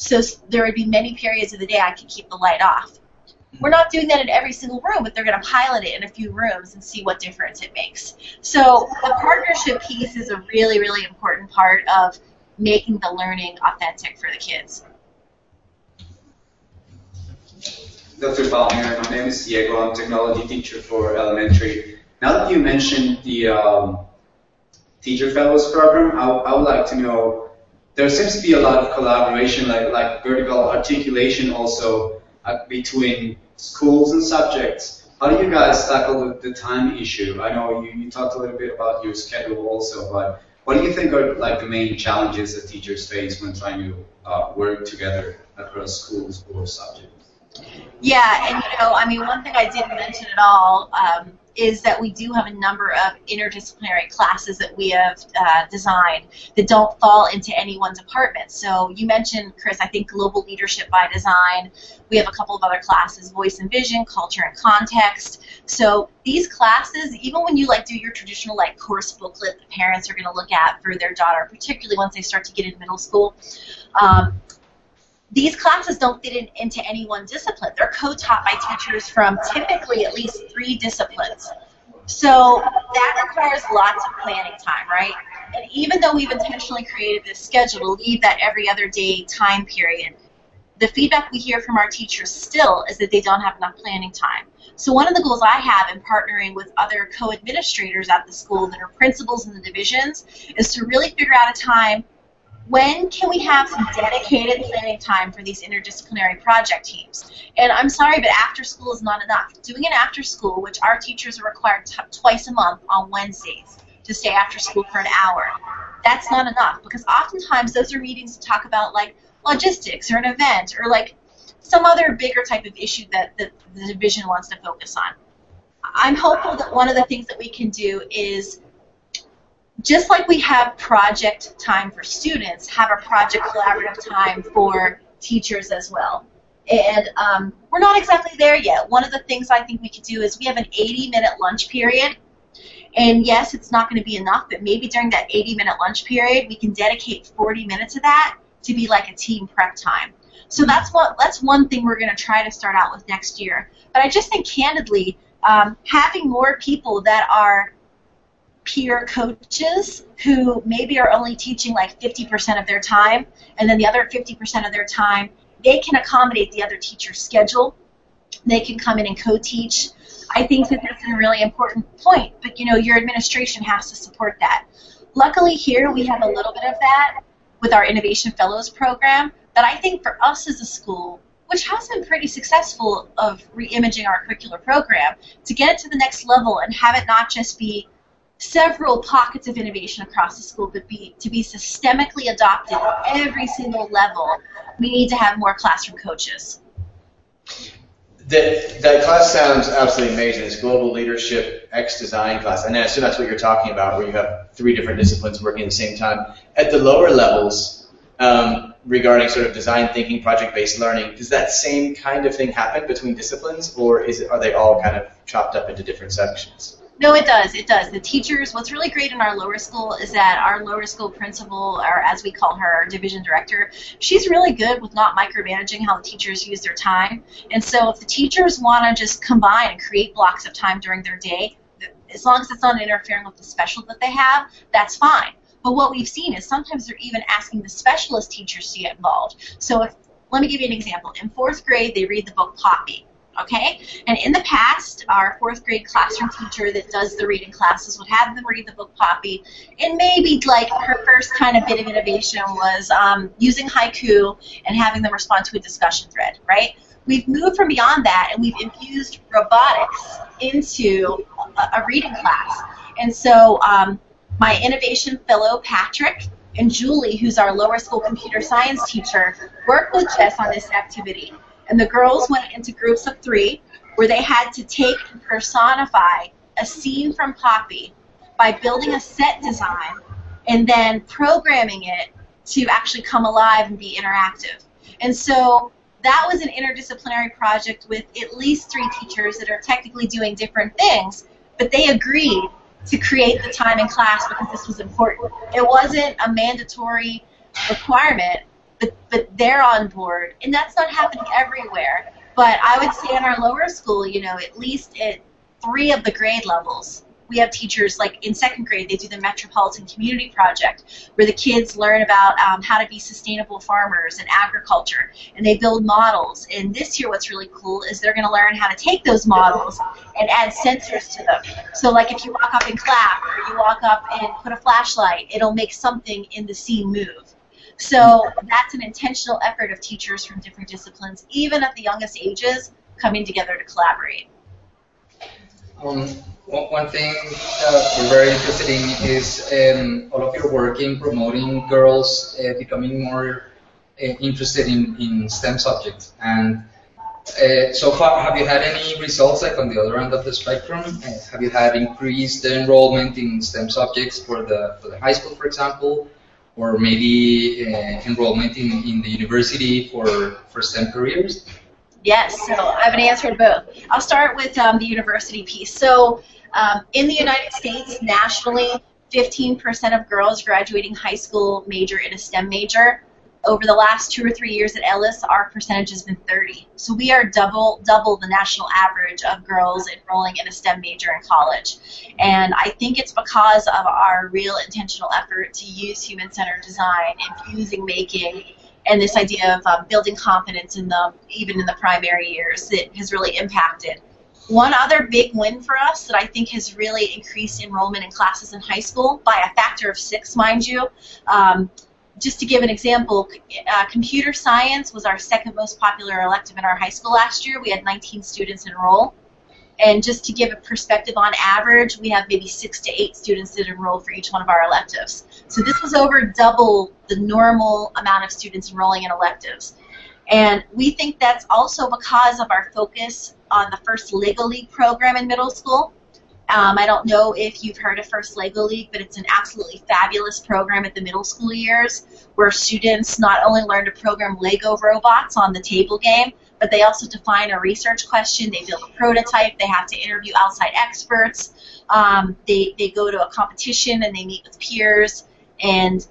Speaker 14: So there would be many periods of the day I could keep the light off. We're not doing that in every single room, but they're going to pilot it in a few rooms and see what difference it makes. So the partnership piece is a really, really important part of making the learning authentic for the kids.
Speaker 16: Dr. Palmieri, my name is Diego. I'm technology teacher for elementary. Now that you mentioned the um, Teacher Fellows program, I, I would like to know there seems to be a lot of collaboration, like, like vertical articulation also uh, between schools and subjects. How do you guys tackle the, the time issue? I know you, you talked a little bit about your schedule also, but what do you think are like the main challenges that teachers face when trying to uh, work together across schools or subjects?
Speaker 14: Yeah, and you know, I mean, one thing I didn't mention at all um, is that we do have a number of interdisciplinary classes that we have uh, designed that don't fall into any one department. So you mentioned, Chris, I think Global Leadership by Design. We have a couple of other classes, Voice and Vision, Culture and Context. So these classes, even when you like do your traditional like course booklet the parents are going to look at for their daughter, particularly once they start to get in middle school, um, these classes don't fit in, into any one discipline. They're co-taught by teachers from typically at least three disciplines. So that requires lots of planning time, right? And even though we've intentionally created this schedule to leave that every other day time period, the feedback we hear from our teachers still is that they don't have enough planning time. So one of the goals I have in partnering with other co-administrators at the school that are principals in the divisions is to really figure out a time when can we have some dedicated planning time for these interdisciplinary project teams? And I'm sorry, but after school is not enough. Doing an after school, which our teachers are required t- twice a month on Wednesdays to stay after school for an hour, that's not enough because oftentimes those are meetings to talk about like logistics or an event or like some other bigger type of issue that the, the division wants to focus on. I'm hopeful that one of the things that we can do is just like we have project time for students, have a project collaborative time for teachers as well. And um, we're not exactly there yet. One of the things I think we could do is we have an 80 minute lunch period. And yes, it's not going to be enough, but maybe during that 80 minute lunch period, we can dedicate 40 minutes of that to be like a team prep time. So that's what that's one thing we're going to try to start out with next year. But I just think candidly, um, having more people that are peer coaches who maybe are only teaching like 50% of their time, and then the other 50% of their time, they can accommodate the other teacher's schedule. They can come in and co-teach. I think that that's a really important point, but you know, your administration has to support that. Luckily here we have a little bit of that with our Innovation Fellows program, but I think for us as a school, which has been pretty successful of re-imaging our curricular program to get it to the next level and have it not just be several pockets of innovation across the school, but be to be systemically adopted at every single level. We need to have more classroom coaches.
Speaker 11: That, that class sounds absolutely amazing. This global leadership X design class, and I assume that's what you're talking about, where you have three different disciplines working at the same time. At the lower levels, um, regarding sort of design thinking, project-based learning, does that same kind of thing happen between disciplines, or is it, are they all kind of chopped up into different sections?
Speaker 14: No, it does. It does. The teachers, what's really great in our lower school is that our lower school principal, or as we call her, our division director, she's really good with not micromanaging how the teachers use their time. And so if the teachers want to just combine and create blocks of time during their day, as long as it's not interfering with the special that they have, that's fine. But what we've seen is sometimes they're even asking the specialist teachers to get involved. So if, let me give you an example. In fourth grade, they read the book Poppy okay? And in the past, our fourth grade classroom teacher that does the reading classes would have them read the book Poppy, and maybe like her first kind of bit of innovation was um, using haiku and having them respond to a discussion thread, right? We've moved from beyond that, and we've infused robotics into a, a reading class. And so um, my innovation fellow, Patrick, and Julie, who's our lower school computer science teacher, worked with Jess on this activity and the girls went into groups of three where they had to take and personify a scene from Poppy by building a set design and then programming it to actually come alive and be interactive. And so that was an interdisciplinary project with at least three teachers that are technically doing different things, but they agreed to create the time in class because this was important. It wasn't a mandatory requirement, but but they're on board, and that's not happening everywhere. But I would say in our lower school, you know, at least at three of the grade levels, we have teachers like in second grade they do the metropolitan community project where the kids learn about um, how to be sustainable farmers and agriculture. And they build models. And this year what's really cool is they're going to learn how to take those models and add sensors to them. So like if you walk up and clap or you walk up and put a flashlight it'll make something in the scene move so that's an intentional effort of teachers from different disciplines, even at the youngest ages, coming together to collaborate.
Speaker 13: Um, one thing that we're very interested in is um, all of your work in promoting girls uh, becoming more uh, interested in, in STEM subjects. And uh, so far, have you had any results like on the other end of the spectrum? Uh, have you had increased enrollment in STEM subjects for the for the high school, for example? Or maybe uh, enrollment in, in the university for, for STEM careers?
Speaker 14: Yes, so I have an answer to both. I'll start with um, the university piece. So um, in the United States, nationally, 15% of girls graduating high school major in a STEM major over the last two or three years at Ellis, our percentage has been 30. So we are double double the national average of girls enrolling in a STEM major in college. And I think it's because of our real intentional effort to use human-centered design, infusing making, and this idea of um, building confidence in them, even in the primary years, that has really impacted. One other big win for us that I think has really increased enrollment in classes in high school by a factor of six, mind you. Um, just to give an example, uh, computer science was our second most popular elective in our high school last year. We had 19 students enroll. And just to give a perspective, on average, we have maybe six to eight students that enroll for each one of our electives. So this was over double the normal amount of students enrolling in electives. And we think that's also because of our focus on the first Lego League program in middle school. Um, I don't know if you've heard of First Lego League, but it's an absolutely fabulous program at the middle school years where students not only learn to program Lego robots on the table game, but they also define a research question, they build a prototype, they have to interview outside experts, um, they, they go to a competition and they meet with peers. And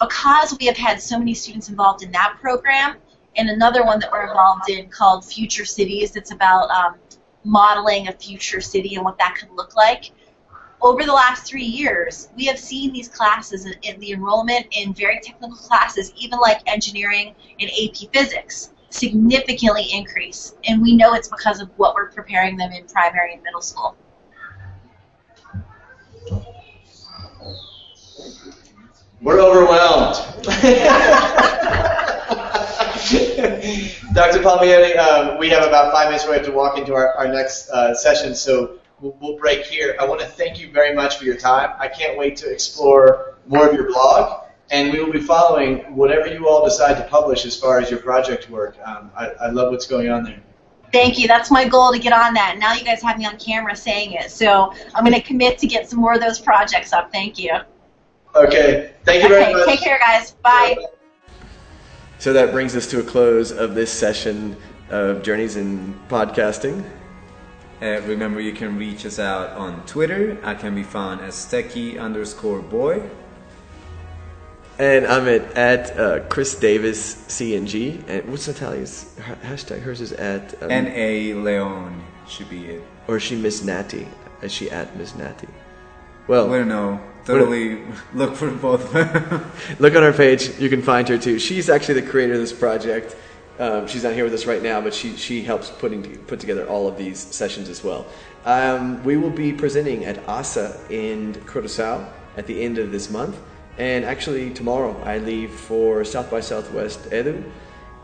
Speaker 14: because we have had so many students involved in that program, and another one that we're involved in called Future Cities, that's about um, modeling a future city and what that could look like. Over the last three years, we have seen these classes in the enrollment in very technical classes, even like engineering and AP physics, significantly increase. And we know it's because of what we're preparing them in primary and middle school.
Speaker 11: We're overwhelmed. Dr. Palmieri, um, we have about five minutes. We have to walk into our, our next uh, session, so we'll, we'll break here. I want to thank you very much for your time. I can't wait to explore more of your blog, and we will be following whatever you all decide to publish as far as your project work. Um, I, I love what's going on there.
Speaker 14: Thank you. That's my goal to get on that. Now you guys have me on camera saying it, so I'm going to commit to get some more of those projects up. Thank you.
Speaker 11: Okay. Thank you very
Speaker 14: okay,
Speaker 11: much.
Speaker 14: Take care, guys. Bye.
Speaker 2: So that brings us to a close of this session of Journeys in Podcasting.
Speaker 17: Uh, remember, you can reach us out on Twitter. I can be found as Techie underscore boy.
Speaker 2: And I'm at, at uh, Chris Davis CNG. And what's Natalia's hashtag? Hers is at um,
Speaker 17: N A Leon should be it.
Speaker 2: Or is she Miss Natty? Is she at Miss Natty? Well,
Speaker 17: we don't know. Totally look for both.
Speaker 2: look on our page. You can find her too. She's actually the creator of this project. Um, she's not here with us right now, but she she helps putting put together all of these sessions as well. Um, we will be presenting at ASA in Curaçao at the end of this month, and actually tomorrow I leave for South by Southwest Edu.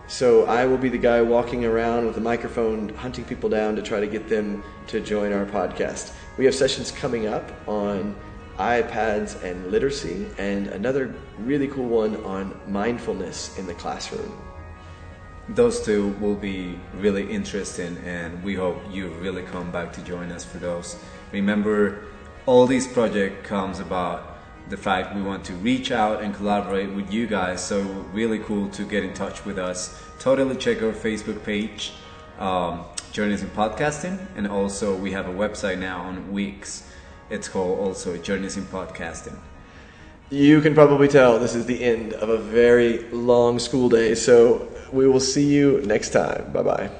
Speaker 2: So I will be the guy walking around with a microphone, hunting people down to try to get them to join our podcast. We have sessions coming up on iPads and literacy, and another really cool one on mindfulness in the classroom.
Speaker 17: Those two will be really interesting, and we hope you really come back to join us for those. Remember, all these project comes about the fact we want to reach out and collaborate with you guys. So really cool to get in touch with us. Totally check our Facebook page, um, Journeys in Podcasting, and also we have a website now on Wix. It's called also Journeys in Podcasting.
Speaker 2: You can probably tell this is the end of a very long school day, so we will see you next time. Bye bye.